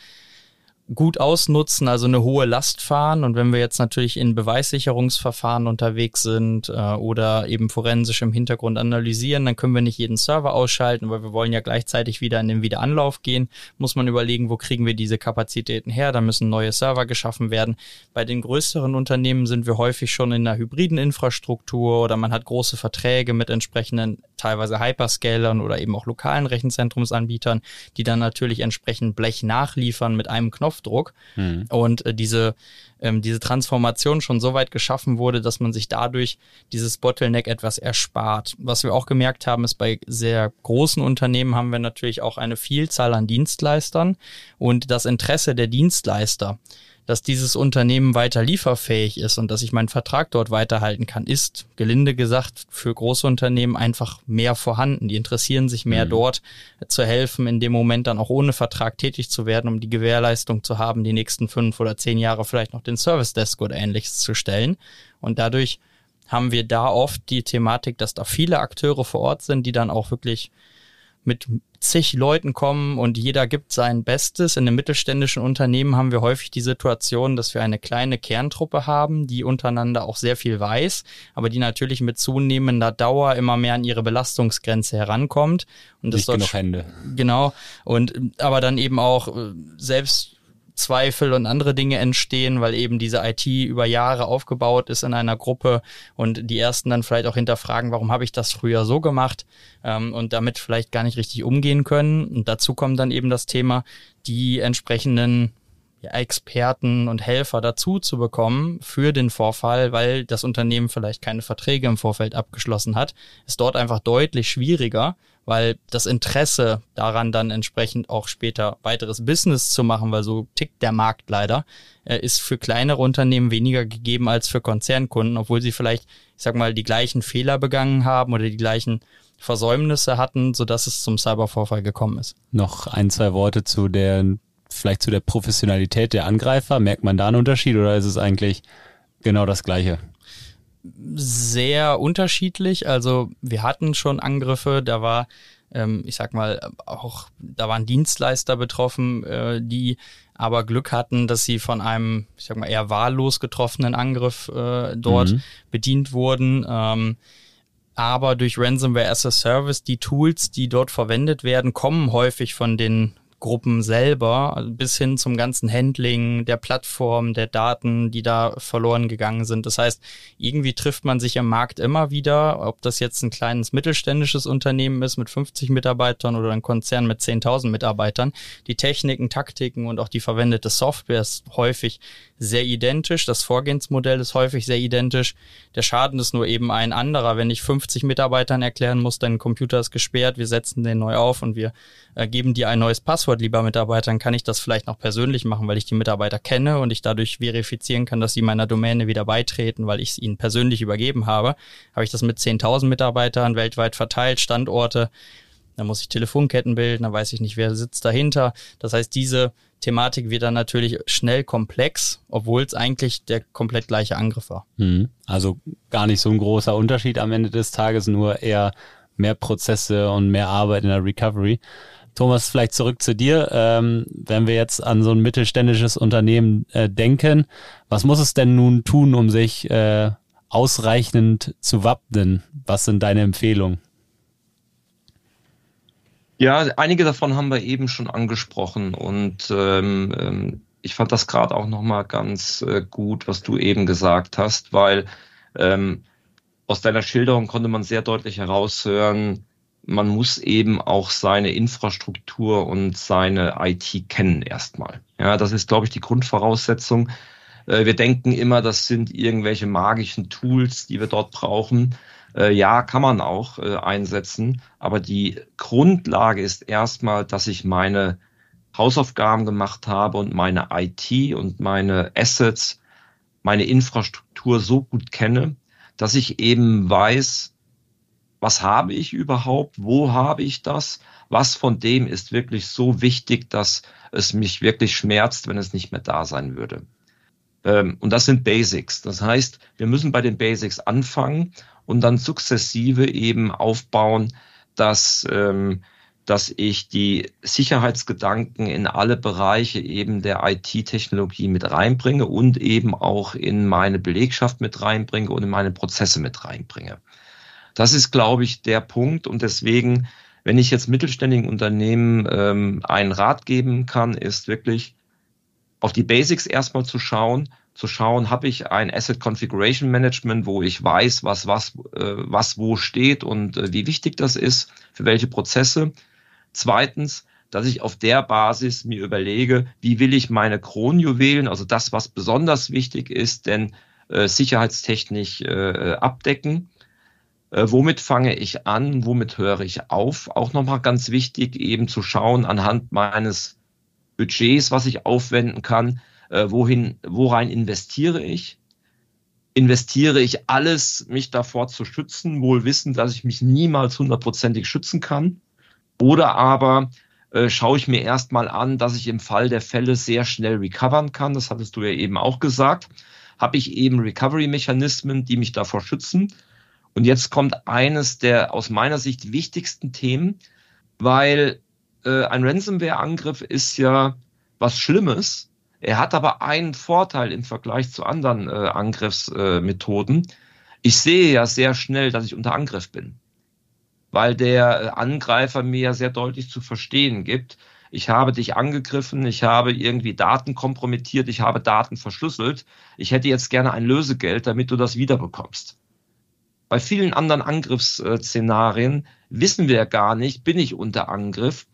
Speaker 3: gut ausnutzen, also eine hohe Last fahren. Und wenn wir jetzt natürlich in Beweissicherungsverfahren unterwegs sind äh, oder eben forensisch im Hintergrund analysieren, dann können wir nicht jeden Server ausschalten, weil wir wollen ja gleichzeitig wieder in den Wiederanlauf gehen. Muss man überlegen, wo kriegen wir diese Kapazitäten her? Da müssen neue Server geschaffen werden. Bei den größeren Unternehmen sind wir häufig schon in einer hybriden Infrastruktur oder man hat große Verträge mit entsprechenden teilweise Hyperscalern oder eben auch lokalen Rechenzentrumsanbietern, die dann natürlich entsprechend Blech nachliefern mit einem Knopfdruck. Mhm. Und äh, diese, ähm, diese Transformation schon so weit geschaffen wurde, dass man sich dadurch dieses Bottleneck etwas erspart. Was wir auch gemerkt haben, ist bei sehr großen Unternehmen haben wir natürlich auch eine Vielzahl an Dienstleistern und das Interesse der Dienstleister dass dieses Unternehmen weiter lieferfähig ist und dass ich meinen Vertrag dort weiterhalten kann, ist, gelinde gesagt, für große Unternehmen einfach mehr vorhanden. Die interessieren sich mehr mhm. dort zu helfen, in dem Moment dann auch ohne Vertrag tätig zu werden, um die Gewährleistung zu haben, die nächsten fünf oder zehn Jahre vielleicht noch den Service Desk oder ähnliches zu stellen. Und dadurch haben wir da oft die Thematik, dass da viele Akteure vor Ort sind, die dann auch wirklich mit zig Leuten kommen und jeder gibt sein Bestes. In einem mittelständischen Unternehmen haben wir häufig die Situation, dass wir eine kleine Kerntruppe haben, die untereinander auch sehr viel weiß, aber die natürlich mit zunehmender Dauer immer mehr an ihre Belastungsgrenze herankommt.
Speaker 2: Und das Nicht genug Hände.
Speaker 3: Genau. Und aber dann eben auch äh, selbst Zweifel und andere Dinge entstehen, weil eben diese IT über Jahre aufgebaut ist in einer Gruppe und die ersten dann vielleicht auch hinterfragen, warum habe ich das früher so gemacht ähm, und damit vielleicht gar nicht richtig umgehen können. Und dazu kommt dann eben das Thema, die entsprechenden Experten und Helfer dazu zu bekommen für den Vorfall, weil das Unternehmen vielleicht keine Verträge im Vorfeld abgeschlossen hat, ist dort einfach deutlich schwieriger, weil das Interesse daran dann entsprechend auch später weiteres Business zu machen, weil so tickt der Markt leider, äh, ist für kleinere Unternehmen weniger gegeben als für Konzernkunden, obwohl sie vielleicht, ich sag mal, die gleichen Fehler begangen haben oder die gleichen Versäumnisse hatten, sodass es zum Cybervorfall gekommen ist.
Speaker 2: Noch ein, zwei Worte zu der vielleicht zu der Professionalität der Angreifer? Merkt man da einen Unterschied oder ist es eigentlich genau das Gleiche?
Speaker 3: Sehr unterschiedlich. Also wir hatten schon Angriffe, da war ähm, ich sag mal, auch da waren Dienstleister betroffen, äh, die aber Glück hatten, dass sie von einem, ich sag mal, eher wahllos getroffenen Angriff äh, dort mhm. bedient wurden. Ähm, aber durch Ransomware as a Service, die Tools, die dort verwendet werden, kommen häufig von den Gruppen selber bis hin zum ganzen Handling der Plattform, der Daten, die da verloren gegangen sind. Das heißt, irgendwie trifft man sich am Markt immer wieder, ob das jetzt ein kleines mittelständisches Unternehmen ist mit 50 Mitarbeitern oder ein Konzern mit 10.000 Mitarbeitern. Die Techniken, Taktiken und auch die verwendete Software ist häufig sehr identisch. Das Vorgehensmodell ist häufig sehr identisch. Der Schaden ist nur eben ein anderer. Wenn ich 50 Mitarbeitern erklären muss, dein Computer ist gesperrt, wir setzen den neu auf und wir äh, geben dir ein neues Passwort, lieber Mitarbeiter, dann kann ich das vielleicht noch persönlich machen, weil ich die Mitarbeiter kenne und ich dadurch verifizieren kann, dass sie meiner Domäne wieder beitreten, weil ich es ihnen persönlich übergeben habe. Habe ich das mit 10.000 Mitarbeitern weltweit verteilt, Standorte, dann muss ich Telefonketten bilden, dann weiß ich nicht, wer sitzt dahinter. Das heißt, diese Thematik wird dann natürlich schnell komplex, obwohl es eigentlich der komplett gleiche Angriff war.
Speaker 2: Hm. Also gar nicht so ein großer Unterschied am Ende des Tages, nur eher mehr Prozesse und mehr Arbeit in der Recovery. Thomas, vielleicht zurück zu dir. Ähm, wenn wir jetzt an so ein mittelständisches Unternehmen äh, denken, was muss es denn nun tun, um sich äh, ausreichend zu wappnen? Was sind deine Empfehlungen?
Speaker 4: Ja, einige davon haben wir eben schon angesprochen und ähm, ähm ich fand das gerade auch nochmal ganz äh, gut, was du eben gesagt hast, weil ähm, aus deiner Schilderung konnte man sehr deutlich heraushören, man muss eben auch seine Infrastruktur und seine IT kennen erstmal. Ja, das ist, glaube ich, die Grundvoraussetzung. Äh, wir denken immer, das sind irgendwelche magischen Tools, die wir dort brauchen. Äh, ja, kann man auch äh, einsetzen, aber die Grundlage ist erstmal, dass ich meine Hausaufgaben gemacht habe und meine IT und meine Assets, meine Infrastruktur so gut kenne, dass ich eben weiß, was habe ich überhaupt, wo habe ich das, was von dem ist wirklich so wichtig, dass es mich wirklich schmerzt, wenn es nicht mehr da sein würde. Ähm, und das sind Basics. Das heißt, wir müssen bei den Basics anfangen und dann sukzessive eben aufbauen, dass, ähm, dass ich die Sicherheitsgedanken in alle Bereiche eben der IT-Technologie mit reinbringe und eben auch in meine Belegschaft mit reinbringe und in meine Prozesse mit reinbringe. Das ist, glaube ich, der Punkt und deswegen, wenn ich jetzt mittelständigen Unternehmen ähm, einen Rat geben kann, ist wirklich auf die Basics erstmal zu schauen zu schauen, habe ich ein Asset Configuration Management, wo ich weiß, was, was, äh, was wo steht und äh, wie wichtig das ist, für welche Prozesse. Zweitens, dass ich auf der Basis mir überlege, wie will ich meine Kronjuwelen, also das, was besonders wichtig ist, denn äh, sicherheitstechnisch äh, abdecken. Äh, womit fange ich an? Womit höre ich auf? Auch nochmal ganz wichtig, eben zu schauen anhand meines Budgets, was ich aufwenden kann, äh, wohin, worein investiere ich? Investiere ich alles, mich davor zu schützen, wohl wissen, dass ich mich niemals hundertprozentig schützen kann? Oder aber äh, schaue ich mir erstmal an, dass ich im Fall der Fälle sehr schnell recovern kann. Das hattest du ja eben auch gesagt. Habe ich eben Recovery-Mechanismen, die mich davor schützen? Und jetzt kommt eines der aus meiner Sicht wichtigsten Themen, weil äh, ein Ransomware-Angriff ist ja was Schlimmes, er hat aber einen Vorteil im Vergleich zu anderen äh, Angriffsmethoden. Äh, ich sehe ja sehr schnell, dass ich unter Angriff bin, weil der äh, Angreifer mir ja sehr deutlich zu verstehen gibt, ich habe dich angegriffen, ich habe irgendwie Daten kompromittiert, ich habe Daten verschlüsselt, ich hätte jetzt gerne ein Lösegeld, damit du das wiederbekommst. Bei vielen anderen Angriffsszenarien wissen wir gar nicht, bin ich unter Angriff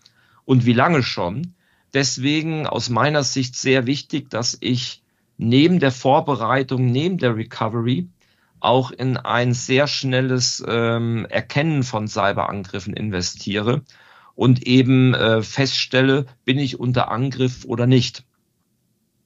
Speaker 4: und wie lange schon. Deswegen aus meiner Sicht sehr wichtig, dass ich neben der Vorbereitung, neben der Recovery auch in ein sehr schnelles ähm, Erkennen von Cyberangriffen investiere und eben äh, feststelle, bin ich unter Angriff oder nicht.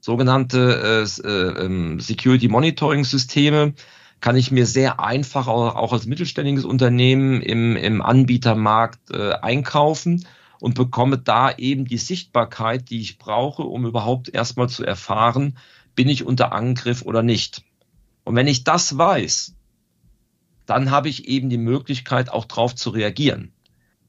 Speaker 4: Sogenannte äh, äh, ähm, Security Monitoring Systeme kann ich mir sehr einfach auch, als mittelständiges Unternehmen im, im Anbietermarkt äh, einkaufen und bekomme da eben die Sichtbarkeit, die ich brauche, um überhaupt erstmal zu erfahren, bin ich unter Angriff oder nicht. Und wenn ich das weiß, dann habe ich eben die Möglichkeit, auch darauf zu reagieren.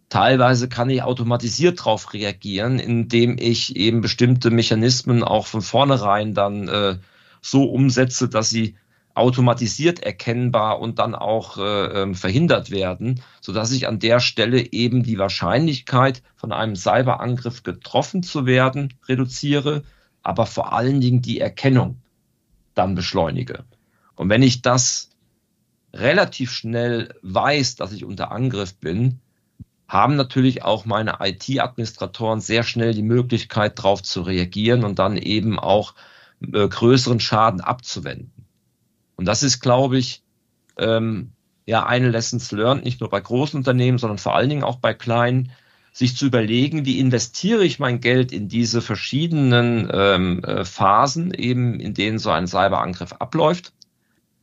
Speaker 4: Teilweise kann ich automatisiert darauf reagieren, indem ich eben bestimmte Mechanismen auch von vornherein dann äh, so umsetze, dass sie automatisiert erkennbar und dann auch äh, ähm, verhindert werden, so dass ich an der Stelle eben die Wahrscheinlichkeit von einem Cyberangriff getroffen zu werden reduziere, aber vor allen Dingen die Erkennung dann beschleunige. Und wenn ich das relativ schnell weiß, dass ich unter Angriff bin, haben natürlich auch meine IT-Administratoren sehr schnell die Möglichkeit, darauf zu reagieren und dann eben auch äh, größeren Schaden abzuwenden. Und das ist, glaube ich, ähm, ja eine Lessons learned, nicht nur bei großen Unternehmen, sondern vor allen Dingen auch bei kleinen, sich zu überlegen, wie investiere ich mein Geld in diese verschiedenen ähm, äh, Phasen, eben in denen so ein Cyberangriff abläuft.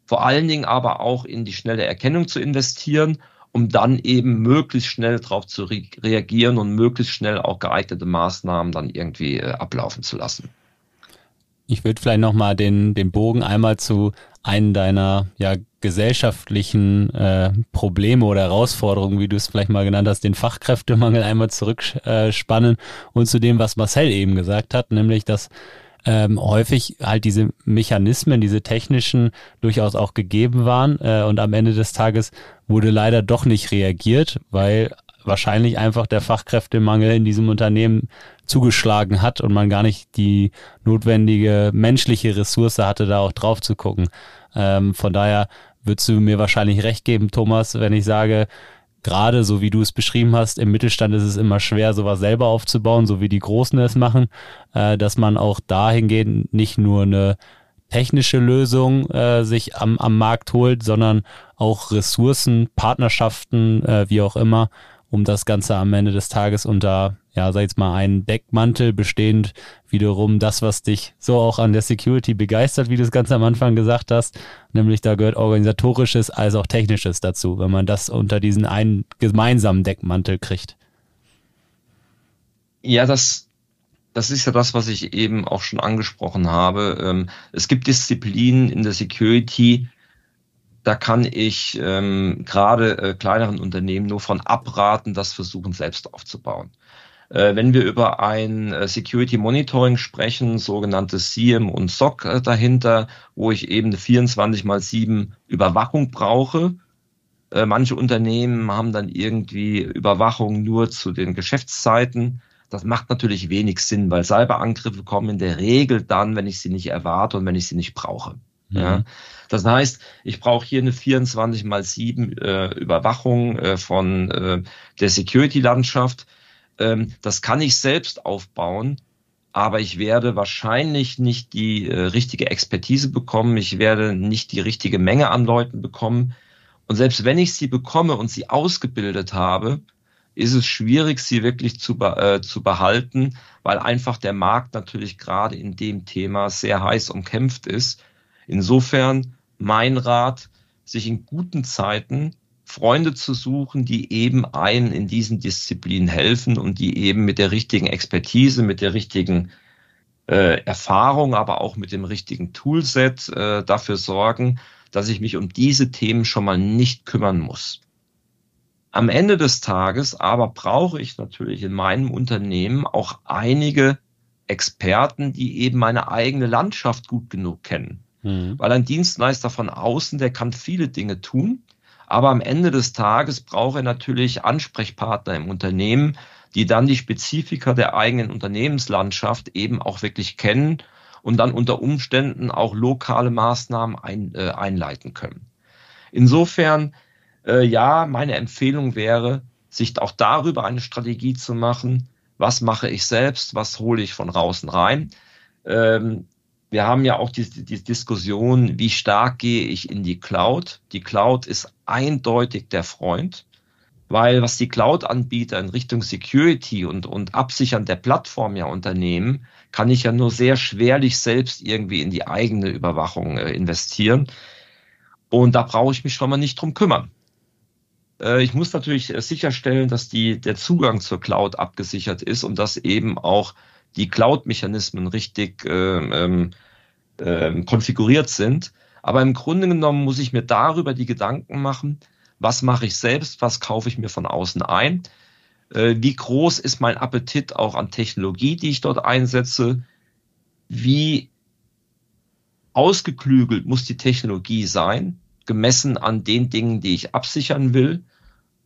Speaker 4: Vor allen Dingen aber auch in die schnelle Erkennung zu investieren, um dann eben möglichst schnell darauf zu re reagieren und möglichst schnell auch geeignete Maßnahmen dann irgendwie äh, ablaufen zu lassen.
Speaker 2: Ich würde vielleicht nochmal den, den Bogen einmal zu einem deiner ja, gesellschaftlichen äh, Probleme oder Herausforderungen, wie du es vielleicht mal genannt hast, den Fachkräftemangel einmal zurückspannen und zu dem, was Marcel eben gesagt hat, nämlich dass ähm, häufig halt diese Mechanismen, diese technischen durchaus auch gegeben waren äh, und am Ende des Tages wurde leider doch nicht reagiert, weil wahrscheinlich einfach der Fachkräftemangel in diesem Unternehmen zugeschlagen hat und man gar nicht die notwendige menschliche Ressource hatte, da auch drauf zu gucken. Ähm, von daher würdest du mir wahrscheinlich recht geben, Thomas, wenn ich sage, gerade so wie du es beschrieben hast, im Mittelstand ist es immer schwer, sowas selber aufzubauen, so wie die Großen es machen, äh, dass man auch dahingehend nicht nur eine technische Lösung äh, sich am, am Markt holt, sondern auch Ressourcen, Partnerschaften, äh, wie auch immer, um das Ganze am Ende des Tages unter, ja, sag jetzt mal, einen Deckmantel bestehend wiederum das, was dich so auch an der Security begeistert, wie du es ganz am Anfang gesagt hast, nämlich da gehört organisatorisches als auch technisches dazu, wenn man das unter diesen einen gemeinsamen Deckmantel kriegt.
Speaker 4: Ja, das, das ist ja das, was ich eben auch schon angesprochen habe. Ähm, es gibt Disziplinen in der Security, da kann ich ähm, gerade äh, kleineren Unternehmen nur von abraten, das versuchen selbst aufzubauen. Äh, wenn wir über ein äh, Security Monitoring sprechen, sogenanntes SIEM und SOC äh, dahinter, wo ich eben eine 24 mal 7 Überwachung brauche, äh, manche Unternehmen haben dann irgendwie Überwachung nur zu den Geschäftszeiten. Das macht natürlich wenig Sinn, weil Cyberangriffe kommen in der Regel dann, wenn ich sie nicht erwarte und wenn ich sie nicht brauche. Mhm. Ja. Das heißt, ich brauche hier eine 24 mal 7 äh, Überwachung äh, von äh, der Security-Landschaft. Ähm, das kann ich selbst aufbauen, aber ich werde wahrscheinlich nicht die äh, richtige Expertise bekommen. Ich werde nicht die richtige Menge an Leuten bekommen. Und selbst wenn ich sie bekomme und sie ausgebildet habe, ist es schwierig, sie wirklich zu, äh, zu behalten, weil einfach der Markt natürlich gerade in dem Thema sehr heiß umkämpft ist. Insofern mein Rat, sich in guten Zeiten Freunde zu suchen, die eben einen in diesen Disziplinen helfen und die eben mit der richtigen Expertise, mit der richtigen äh, Erfahrung, aber auch mit dem richtigen Toolset äh, dafür sorgen, dass ich mich um diese Themen schon mal nicht kümmern muss. Am Ende des Tages aber brauche ich natürlich in meinem Unternehmen auch einige Experten, die eben meine eigene Landschaft gut genug kennen. Mhm. Weil ein Dienstleister von außen, der kann viele Dinge tun, aber am Ende des Tages braucht er natürlich Ansprechpartner im Unternehmen, die dann die Spezifika der eigenen Unternehmenslandschaft eben auch wirklich kennen und dann unter Umständen auch lokale Maßnahmen ein, äh, einleiten können. Insofern, äh, ja, meine Empfehlung wäre, sich auch darüber eine Strategie zu machen, was mache ich selbst, was hole ich von draußen rein. Ähm, wir haben ja auch die, die Diskussion, wie stark gehe ich in die Cloud. Die Cloud ist eindeutig der Freund, weil was die Cloud-Anbieter in Richtung Security und, und Absichern der Plattform ja unternehmen, kann ich ja nur sehr schwerlich selbst irgendwie in die eigene Überwachung äh, investieren. Und da brauche ich mich schon mal nicht drum kümmern. Äh, ich muss natürlich äh, sicherstellen, dass die, der Zugang zur Cloud abgesichert ist und dass eben auch die Cloud-Mechanismen richtig ähm, ähm, ähm, konfiguriert sind. Aber im Grunde genommen muss ich mir darüber die Gedanken machen, was mache ich selbst, was kaufe ich mir von außen ein, äh, wie groß ist mein Appetit auch an Technologie, die ich dort einsetze, wie ausgeklügelt muss die Technologie sein, gemessen an den Dingen, die ich absichern will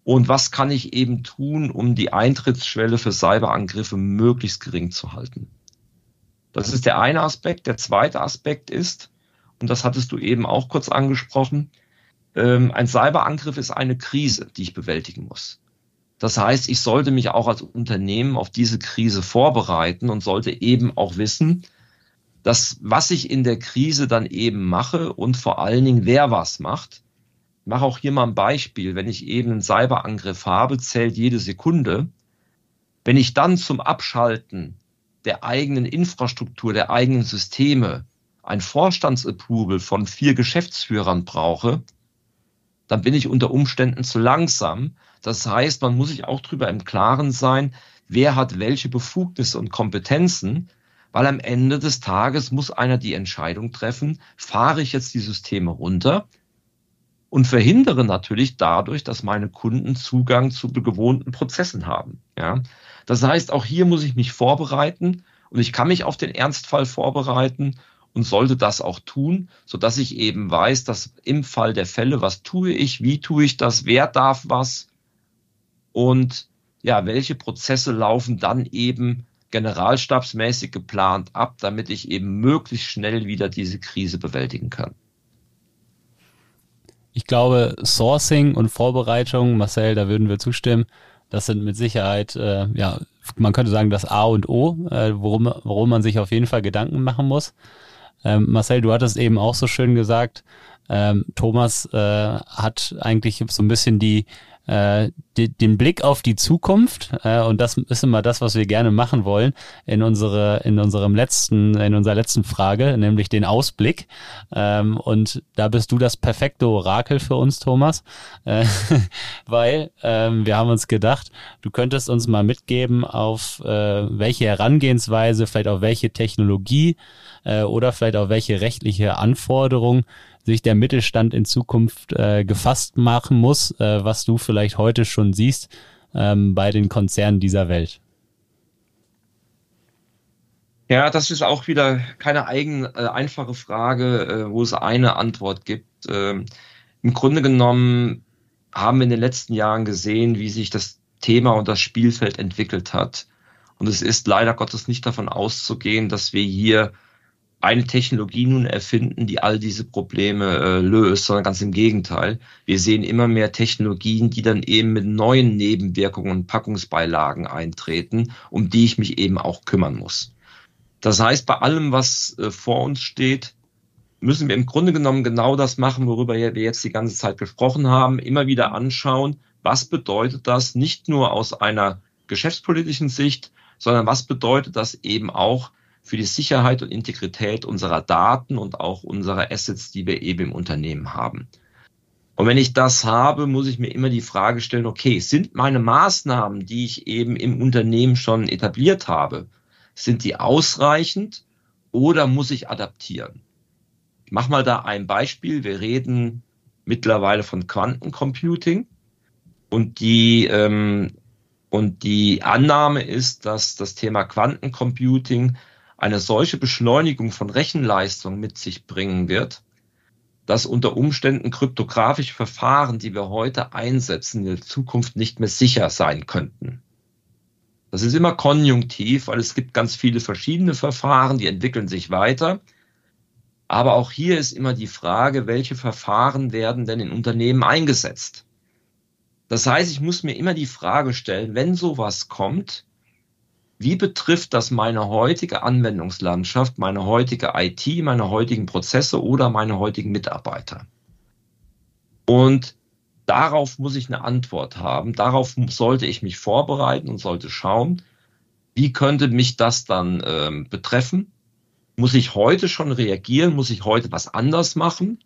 Speaker 4: und was kann ich eben tun, um die Eintrittsschwelle für Cyberangriffe möglichst gering zu halten. Das ist der eine Aspekt. Der zweite Aspekt ist, und das hattest du eben auch kurz angesprochen, ähm, ein Cyberangriff ist eine Krise, die ich bewältigen muss. Das heißt, ich sollte mich auch als Unternehmen auf diese Krise vorbereiten und sollte eben auch wissen, dass was ich in der Krise dann eben mache und vor allen Dingen wer was macht, mache auch hier mal ein Beispiel. Wenn ich eben einen Cyberangriff habe, zählt jede Sekunde. Wenn ich dann zum Abschalten der eigenen Infrastruktur, der eigenen Systeme ein Vorstandsapproval von vier Geschäftsführern brauche, dann bin ich unter Umständen zu langsam. Das heißt, man muss sich auch darüber im Klaren sein, wer hat welche Befugnisse und Kompetenzen, weil am Ende des Tages muss einer die Entscheidung treffen, fahre ich jetzt die Systeme runter und verhindere natürlich dadurch, dass meine Kunden Zugang zu gewohnten Prozessen haben. Ja? Das heißt, auch hier muss ich mich vorbereiten und ich kann mich auf den Ernstfall vorbereiten und sollte das auch tun, so dass ich eben weiß, dass im Fall der Fälle, was tue ich, wie tue ich das, wer darf was und ja, welche Prozesse laufen dann eben generalstabsmäßig geplant ab, damit ich eben möglichst schnell wieder diese Krise bewältigen kann.
Speaker 2: Ich glaube, Sourcing und Vorbereitung, Marcel, da würden wir zustimmen. Das sind mit Sicherheit, äh, ja, man könnte sagen, das A und O, äh, worum, worum man sich auf jeden Fall Gedanken machen muss. Ähm, Marcel, du hattest eben auch so schön gesagt, ähm, Thomas äh, hat eigentlich so ein bisschen die äh, die, den Blick auf die Zukunft äh, und das ist immer das, was wir gerne machen wollen in unsere in unserem letzten in unserer letzten Frage, nämlich den Ausblick. Ähm, und da bist du das perfekte Orakel für uns, Thomas, äh, [LAUGHS] weil ähm, wir haben uns gedacht, du könntest uns mal mitgeben, auf äh, welche Herangehensweise, vielleicht auf welche Technologie äh, oder vielleicht auf welche rechtliche Anforderung sich der Mittelstand in Zukunft äh, gefasst machen muss, äh, was du vielleicht heute schon siehst ähm, bei den Konzernen dieser Welt?
Speaker 4: Ja, das ist auch wieder keine eigen, äh, einfache Frage, äh, wo es eine Antwort gibt. Ähm, Im Grunde genommen haben wir in den letzten Jahren gesehen, wie sich das Thema und das Spielfeld entwickelt hat. Und es ist leider Gottes nicht davon auszugehen, dass wir hier eine Technologie nun erfinden, die all diese Probleme äh, löst, sondern ganz im Gegenteil. Wir sehen immer mehr Technologien, die dann eben mit neuen Nebenwirkungen und Packungsbeilagen eintreten, um die ich mich eben auch kümmern muss. Das heißt, bei allem, was äh, vor uns steht, müssen wir im Grunde genommen genau das machen, worüber wir jetzt die ganze Zeit gesprochen haben, immer wieder anschauen, was bedeutet das nicht nur aus einer geschäftspolitischen Sicht, sondern was bedeutet das eben auch für die Sicherheit und Integrität unserer Daten und auch unserer Assets, die wir eben im Unternehmen haben. Und wenn ich das habe, muss ich mir immer die Frage stellen, okay, sind meine Maßnahmen, die ich eben im Unternehmen schon etabliert habe, sind die ausreichend oder muss ich adaptieren? Ich mache mal da ein Beispiel. Wir reden mittlerweile von Quantencomputing und die ähm, und die Annahme ist, dass das Thema Quantencomputing eine solche Beschleunigung von Rechenleistung mit sich bringen wird, dass unter Umständen kryptografische Verfahren, die wir heute einsetzen, in der Zukunft nicht mehr sicher sein könnten. Das ist immer konjunktiv, weil es gibt ganz viele verschiedene Verfahren, die entwickeln sich weiter. Aber auch hier ist immer die Frage, welche Verfahren werden denn in Unternehmen eingesetzt? Das heißt, ich muss mir immer die Frage stellen, wenn sowas kommt, wie betrifft das meine heutige Anwendungslandschaft, meine heutige IT, meine heutigen Prozesse oder meine heutigen Mitarbeiter? Und darauf muss ich eine Antwort haben. Darauf sollte ich mich vorbereiten und sollte schauen, wie könnte mich das dann ähm, betreffen? Muss ich heute schon reagieren? Muss ich heute was anders machen?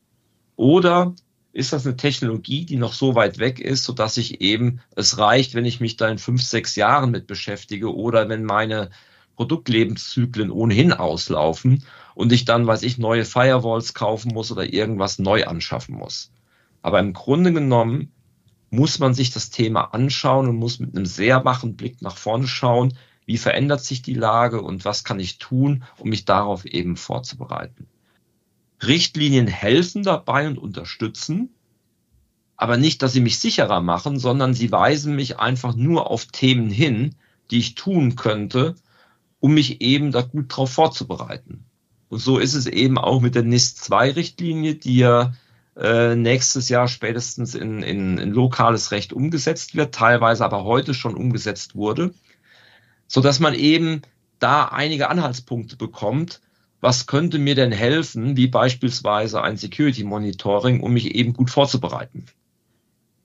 Speaker 4: Oder ist das eine Technologie, die noch so weit weg ist, so dass ich eben, es reicht, wenn ich mich da in fünf, sechs Jahren mit beschäftige oder wenn meine Produktlebenszyklen ohnehin auslaufen und ich dann, weiß ich, neue Firewalls kaufen muss oder irgendwas neu anschaffen muss. Aber im Grunde genommen muss man sich das Thema anschauen und muss mit einem sehr wachen Blick nach vorne schauen, wie verändert sich die Lage und was kann ich tun, um mich darauf eben vorzubereiten. Richtlinien helfen dabei und unterstützen, aber nicht, dass sie mich sicherer machen, sondern sie weisen mich einfach nur auf Themen hin, die ich tun könnte, um mich eben da gut drauf vorzubereiten. Und so ist es eben auch mit der NIS-2-Richtlinie, die ja äh, nächstes Jahr spätestens in, in, in lokales Recht umgesetzt wird, teilweise aber heute schon umgesetzt wurde, so dass man eben da einige Anhaltspunkte bekommt, was könnte mir denn helfen, wie beispielsweise ein Security Monitoring, um mich eben gut vorzubereiten.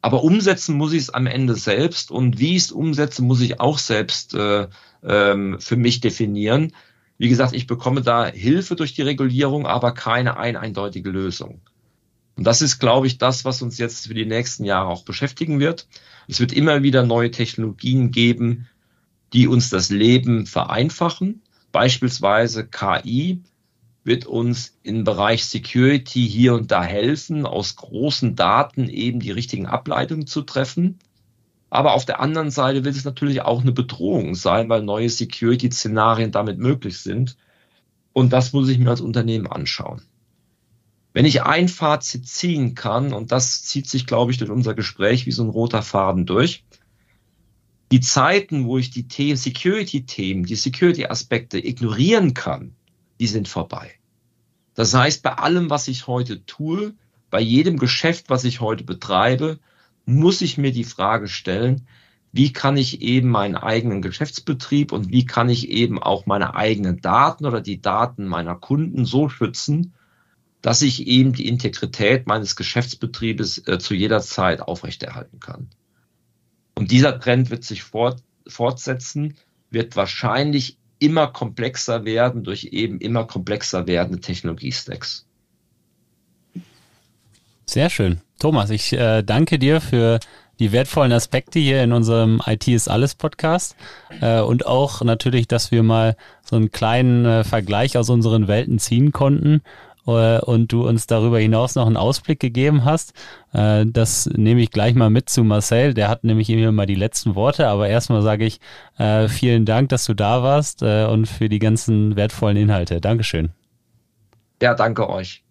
Speaker 4: Aber umsetzen muss ich es am Ende selbst und wie ich es umsetze, muss ich auch selbst äh, ähm, für mich definieren. Wie gesagt, ich bekomme da Hilfe durch die Regulierung, aber keine ein eindeutige Lösung. Und das ist, glaube ich, das, was uns jetzt für die nächsten Jahre auch beschäftigen wird. Es wird immer wieder neue Technologien geben, die uns das Leben vereinfachen, beispielsweise KI, wird uns im Bereich Security hier und da helfen, aus großen Daten eben die richtigen Ableitungen zu treffen. Aber auf der anderen Seite wird es natürlich auch eine Bedrohung sein, weil neue Security-Szenarien damit möglich sind. Und das muss ich mir als Unternehmen anschauen. Wenn ich ein Fazit ziehen kann, und das zieht sich, glaube ich, durch unser Gespräch wie so ein roter Faden durch, die Zeiten, wo ich die Themen, Security-Themen, die Security-Aspekte ignorieren kann, die sind vorbei. Das heißt, bei allem, was ich heute tue, bei jedem Geschäft, was ich heute betreibe, muss ich mir die Frage stellen, wie kann ich eben meinen eigenen Geschäftsbetrieb und wie kann ich eben auch meine eigenen Daten oder die Daten meiner Kunden so schützen, dass ich eben die Integrität meines Geschäftsbetriebes äh, zu jeder Zeit aufrechterhalten kann. Und dieser Trend wird sich fort, fortsetzen, wird wahrscheinlich immer komplexer werden durch eben immer komplexer werdende Technologiestacks.
Speaker 2: Sehr schön. Thomas, ich äh, danke dir für die wertvollen Aspekte hier in unserem IT ist alles Podcast äh, und auch natürlich, dass wir mal so einen kleinen äh, Vergleich aus unseren Welten ziehen konnten und du uns darüber hinaus noch einen Ausblick gegeben hast. Äh, das nehme ich gleich mal mit zu Marcel. Der hat nämlich immer mal die letzten Worte. Aber erstmal sage ich äh, vielen Dank, dass du da warst und für die ganzen wertvollen Inhalte. Dankeschön.
Speaker 4: Ja, danke euch.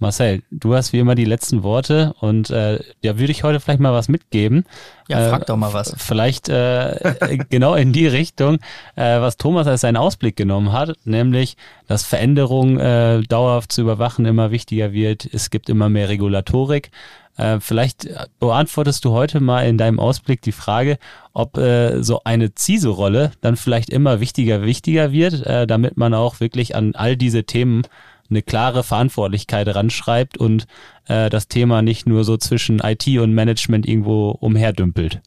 Speaker 2: Marcel, du hast wie immer die letzten Worte und äh, ja, würde ich heute vielleicht mal was mitgeben.
Speaker 3: Ja, frag äh, doch mal was.
Speaker 2: Vielleicht äh, [LAUGHS] genau in die Richtung, äh, was Thomas als seinen Ausblick genommen hat, nämlich, dass Veränderung äh, dauerhaft zu überwachen immer wichtiger wird. Es gibt immer mehr Regulatorik. Äh, vielleicht beantwortest du heute mal in deinem Ausblick die Frage, ob äh, so eine CISO-Rolle dann vielleicht immer wichtiger, wichtiger wird, äh, damit man auch wirklich an all diese Themen eine klare Verantwortlichkeit ranschreibt und äh, das Thema nicht nur so zwischen IT und Management irgendwo umherdümpelt.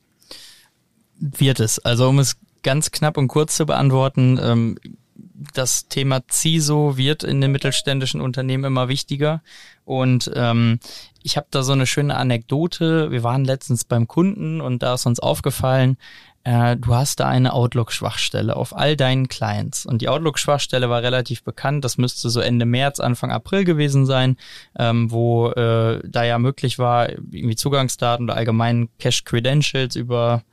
Speaker 3: Wird es. Also um es ganz knapp und kurz zu beantworten, ähm, das Thema CISO wird in den mittelständischen Unternehmen immer wichtiger. Und ähm, ich habe da so eine schöne Anekdote. Wir waren letztens beim Kunden und da ist uns aufgefallen, äh, du hast da eine Outlook-Schwachstelle auf all deinen Clients. Und die Outlook-Schwachstelle war relativ bekannt. Das müsste so Ende März, Anfang April gewesen sein, ähm, wo äh, da ja möglich war, irgendwie Zugangsdaten oder allgemein Cache-Credentials über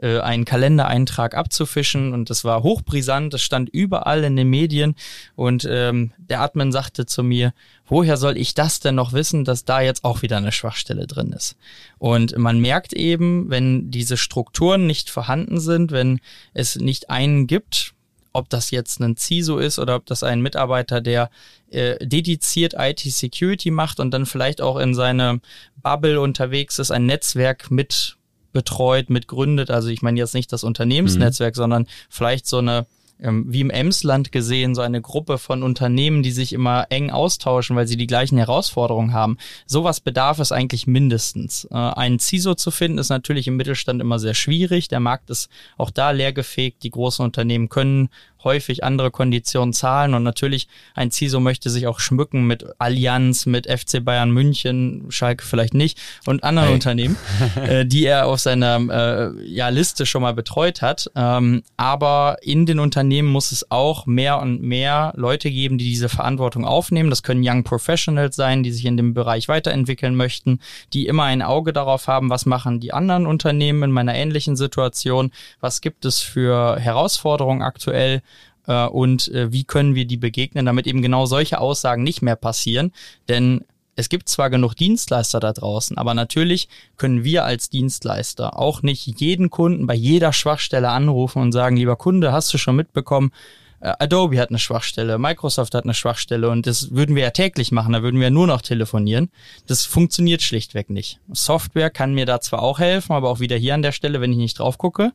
Speaker 3: äh, einen Kalendereintrag abzufischen und das war hochbrisant, das stand überall in den Medien und ähm, der Admin sagte zu mir, woher soll ich das denn noch wissen, dass da jetzt auch wieder eine Schwachstelle drin ist? Und man merkt eben, wenn diese Strukturen nicht vorhanden sind, wenn es nicht einen gibt, ob das jetzt ein CISO ist oder ob das ein Mitarbeiter, der äh, dediziert IT-Security macht und dann vielleicht auch in seine Bubble unterwegs ist, ein Netzwerk mit betreut, mitgründet. Also ich meine jetzt nicht das Unternehmensnetzwerk, mhm. sondern vielleicht so eine ähm, wie im Emsland gesehen, so eine Gruppe von Unternehmen, die sich immer eng austauschen, weil sie die gleichen Herausforderungen haben. Sowas bedarf es eigentlich mindestens. Äh, einen CISO zu finden ist natürlich im Mittelstand immer sehr schwierig. Der Markt ist auch da leergefegt. Die großen Unternehmen können häufig andere Konditionen zahlen und natürlich ein CISO möchte sich auch schmücken mit Allianz, mit FC Bayern München, Schalke vielleicht nicht und anderen hey. Unternehmen, [LAUGHS] äh, die er auf seiner äh, ja, Liste schon mal betreut hat. Ähm, aber in den Unternehmen muss es auch mehr und mehr Leute geben, die diese Verantwortung aufnehmen. Das können Young Professionals sein, die sich in dem Bereich weiterentwickeln möchten, die immer ein Auge darauf haben, was machen die anderen Unternehmen in meiner ähnlichen Situation, was gibt es für Herausforderungen aktuell äh, und äh, wie können wir die begegnen, damit eben genau solche Aussagen nicht mehr passieren. Denn es gibt zwar genug Dienstleister da draußen, aber natürlich können wir als Dienstleister auch nicht jeden Kunden bei jeder Schwachstelle anrufen und sagen, lieber Kunde, hast du schon mitbekommen, äh, Adobe hat eine Schwachstelle, Microsoft hat eine Schwachstelle und das würden wir ja täglich machen, da würden wir nur noch telefonieren. Das funktioniert schlichtweg nicht. Software kann mir da zwar auch helfen, aber auch wieder hier an der Stelle, wenn ich nicht drauf gucke,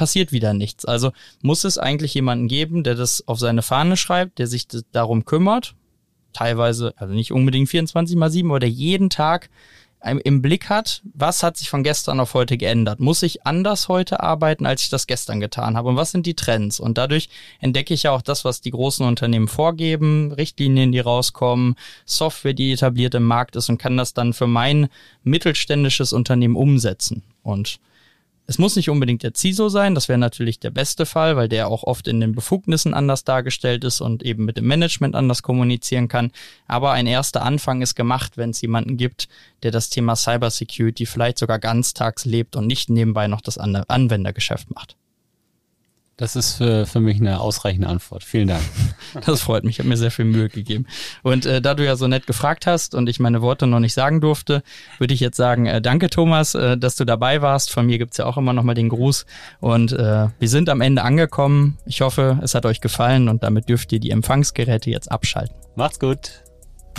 Speaker 3: passiert wieder nichts. Also muss es eigentlich jemanden geben, der das auf seine Fahne schreibt, der sich darum kümmert, teilweise, also nicht unbedingt 24 mal 7, aber der jeden Tag im Blick hat, was hat sich von gestern auf heute geändert? Muss ich anders heute arbeiten, als ich das gestern getan habe? Und was sind die Trends? Und dadurch entdecke ich ja auch das, was die großen Unternehmen vorgeben, Richtlinien, die rauskommen, Software, die etabliert im Markt ist und kann das dann für mein mittelständisches Unternehmen umsetzen. Und Es muss nicht unbedingt der CISO sein, das wäre natürlich der beste Fall, weil der auch oft in den Befugnissen anders dargestellt ist und eben mit dem Management anders kommunizieren kann. Aber ein erster Anfang ist gemacht, wenn es jemanden gibt, der das Thema Cybersecurity vielleicht sogar ganztags lebt und nicht nebenbei noch das Anwendergeschäft macht.
Speaker 2: Das ist für, für mich eine ausreichende Antwort. Vielen Dank. [LAUGHS]
Speaker 3: Das freut mich. Ich habe mir sehr viel Mühe gegeben. Und äh, da du ja so nett gefragt hast und ich meine Worte noch nicht sagen durfte, würde ich jetzt sagen, äh, danke Thomas, äh, dass du dabei warst. Von mir gibt's ja auch immer noch mal den Gruß. Und äh, wir sind am Ende angekommen. Ich hoffe, es hat euch gefallen und damit dürft ihr die Empfangsgeräte jetzt abschalten.
Speaker 2: Macht's gut.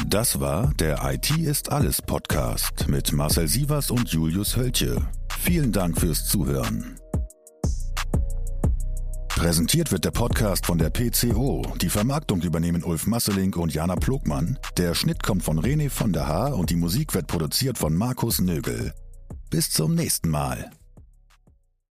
Speaker 1: Das war der IT ist alles Podcast mit Marcel Sievers und Julius Hölche. Vielen Dank fürs Zuhören. Präsentiert wird der Podcast von der PCO. Die Vermarktung übernehmen Ulf Masselink und Jana Plogmann. Der Schnitt kommt von René von der Haar und die Musik wird produziert von Markus Nögel. Bis zum nächsten Mal.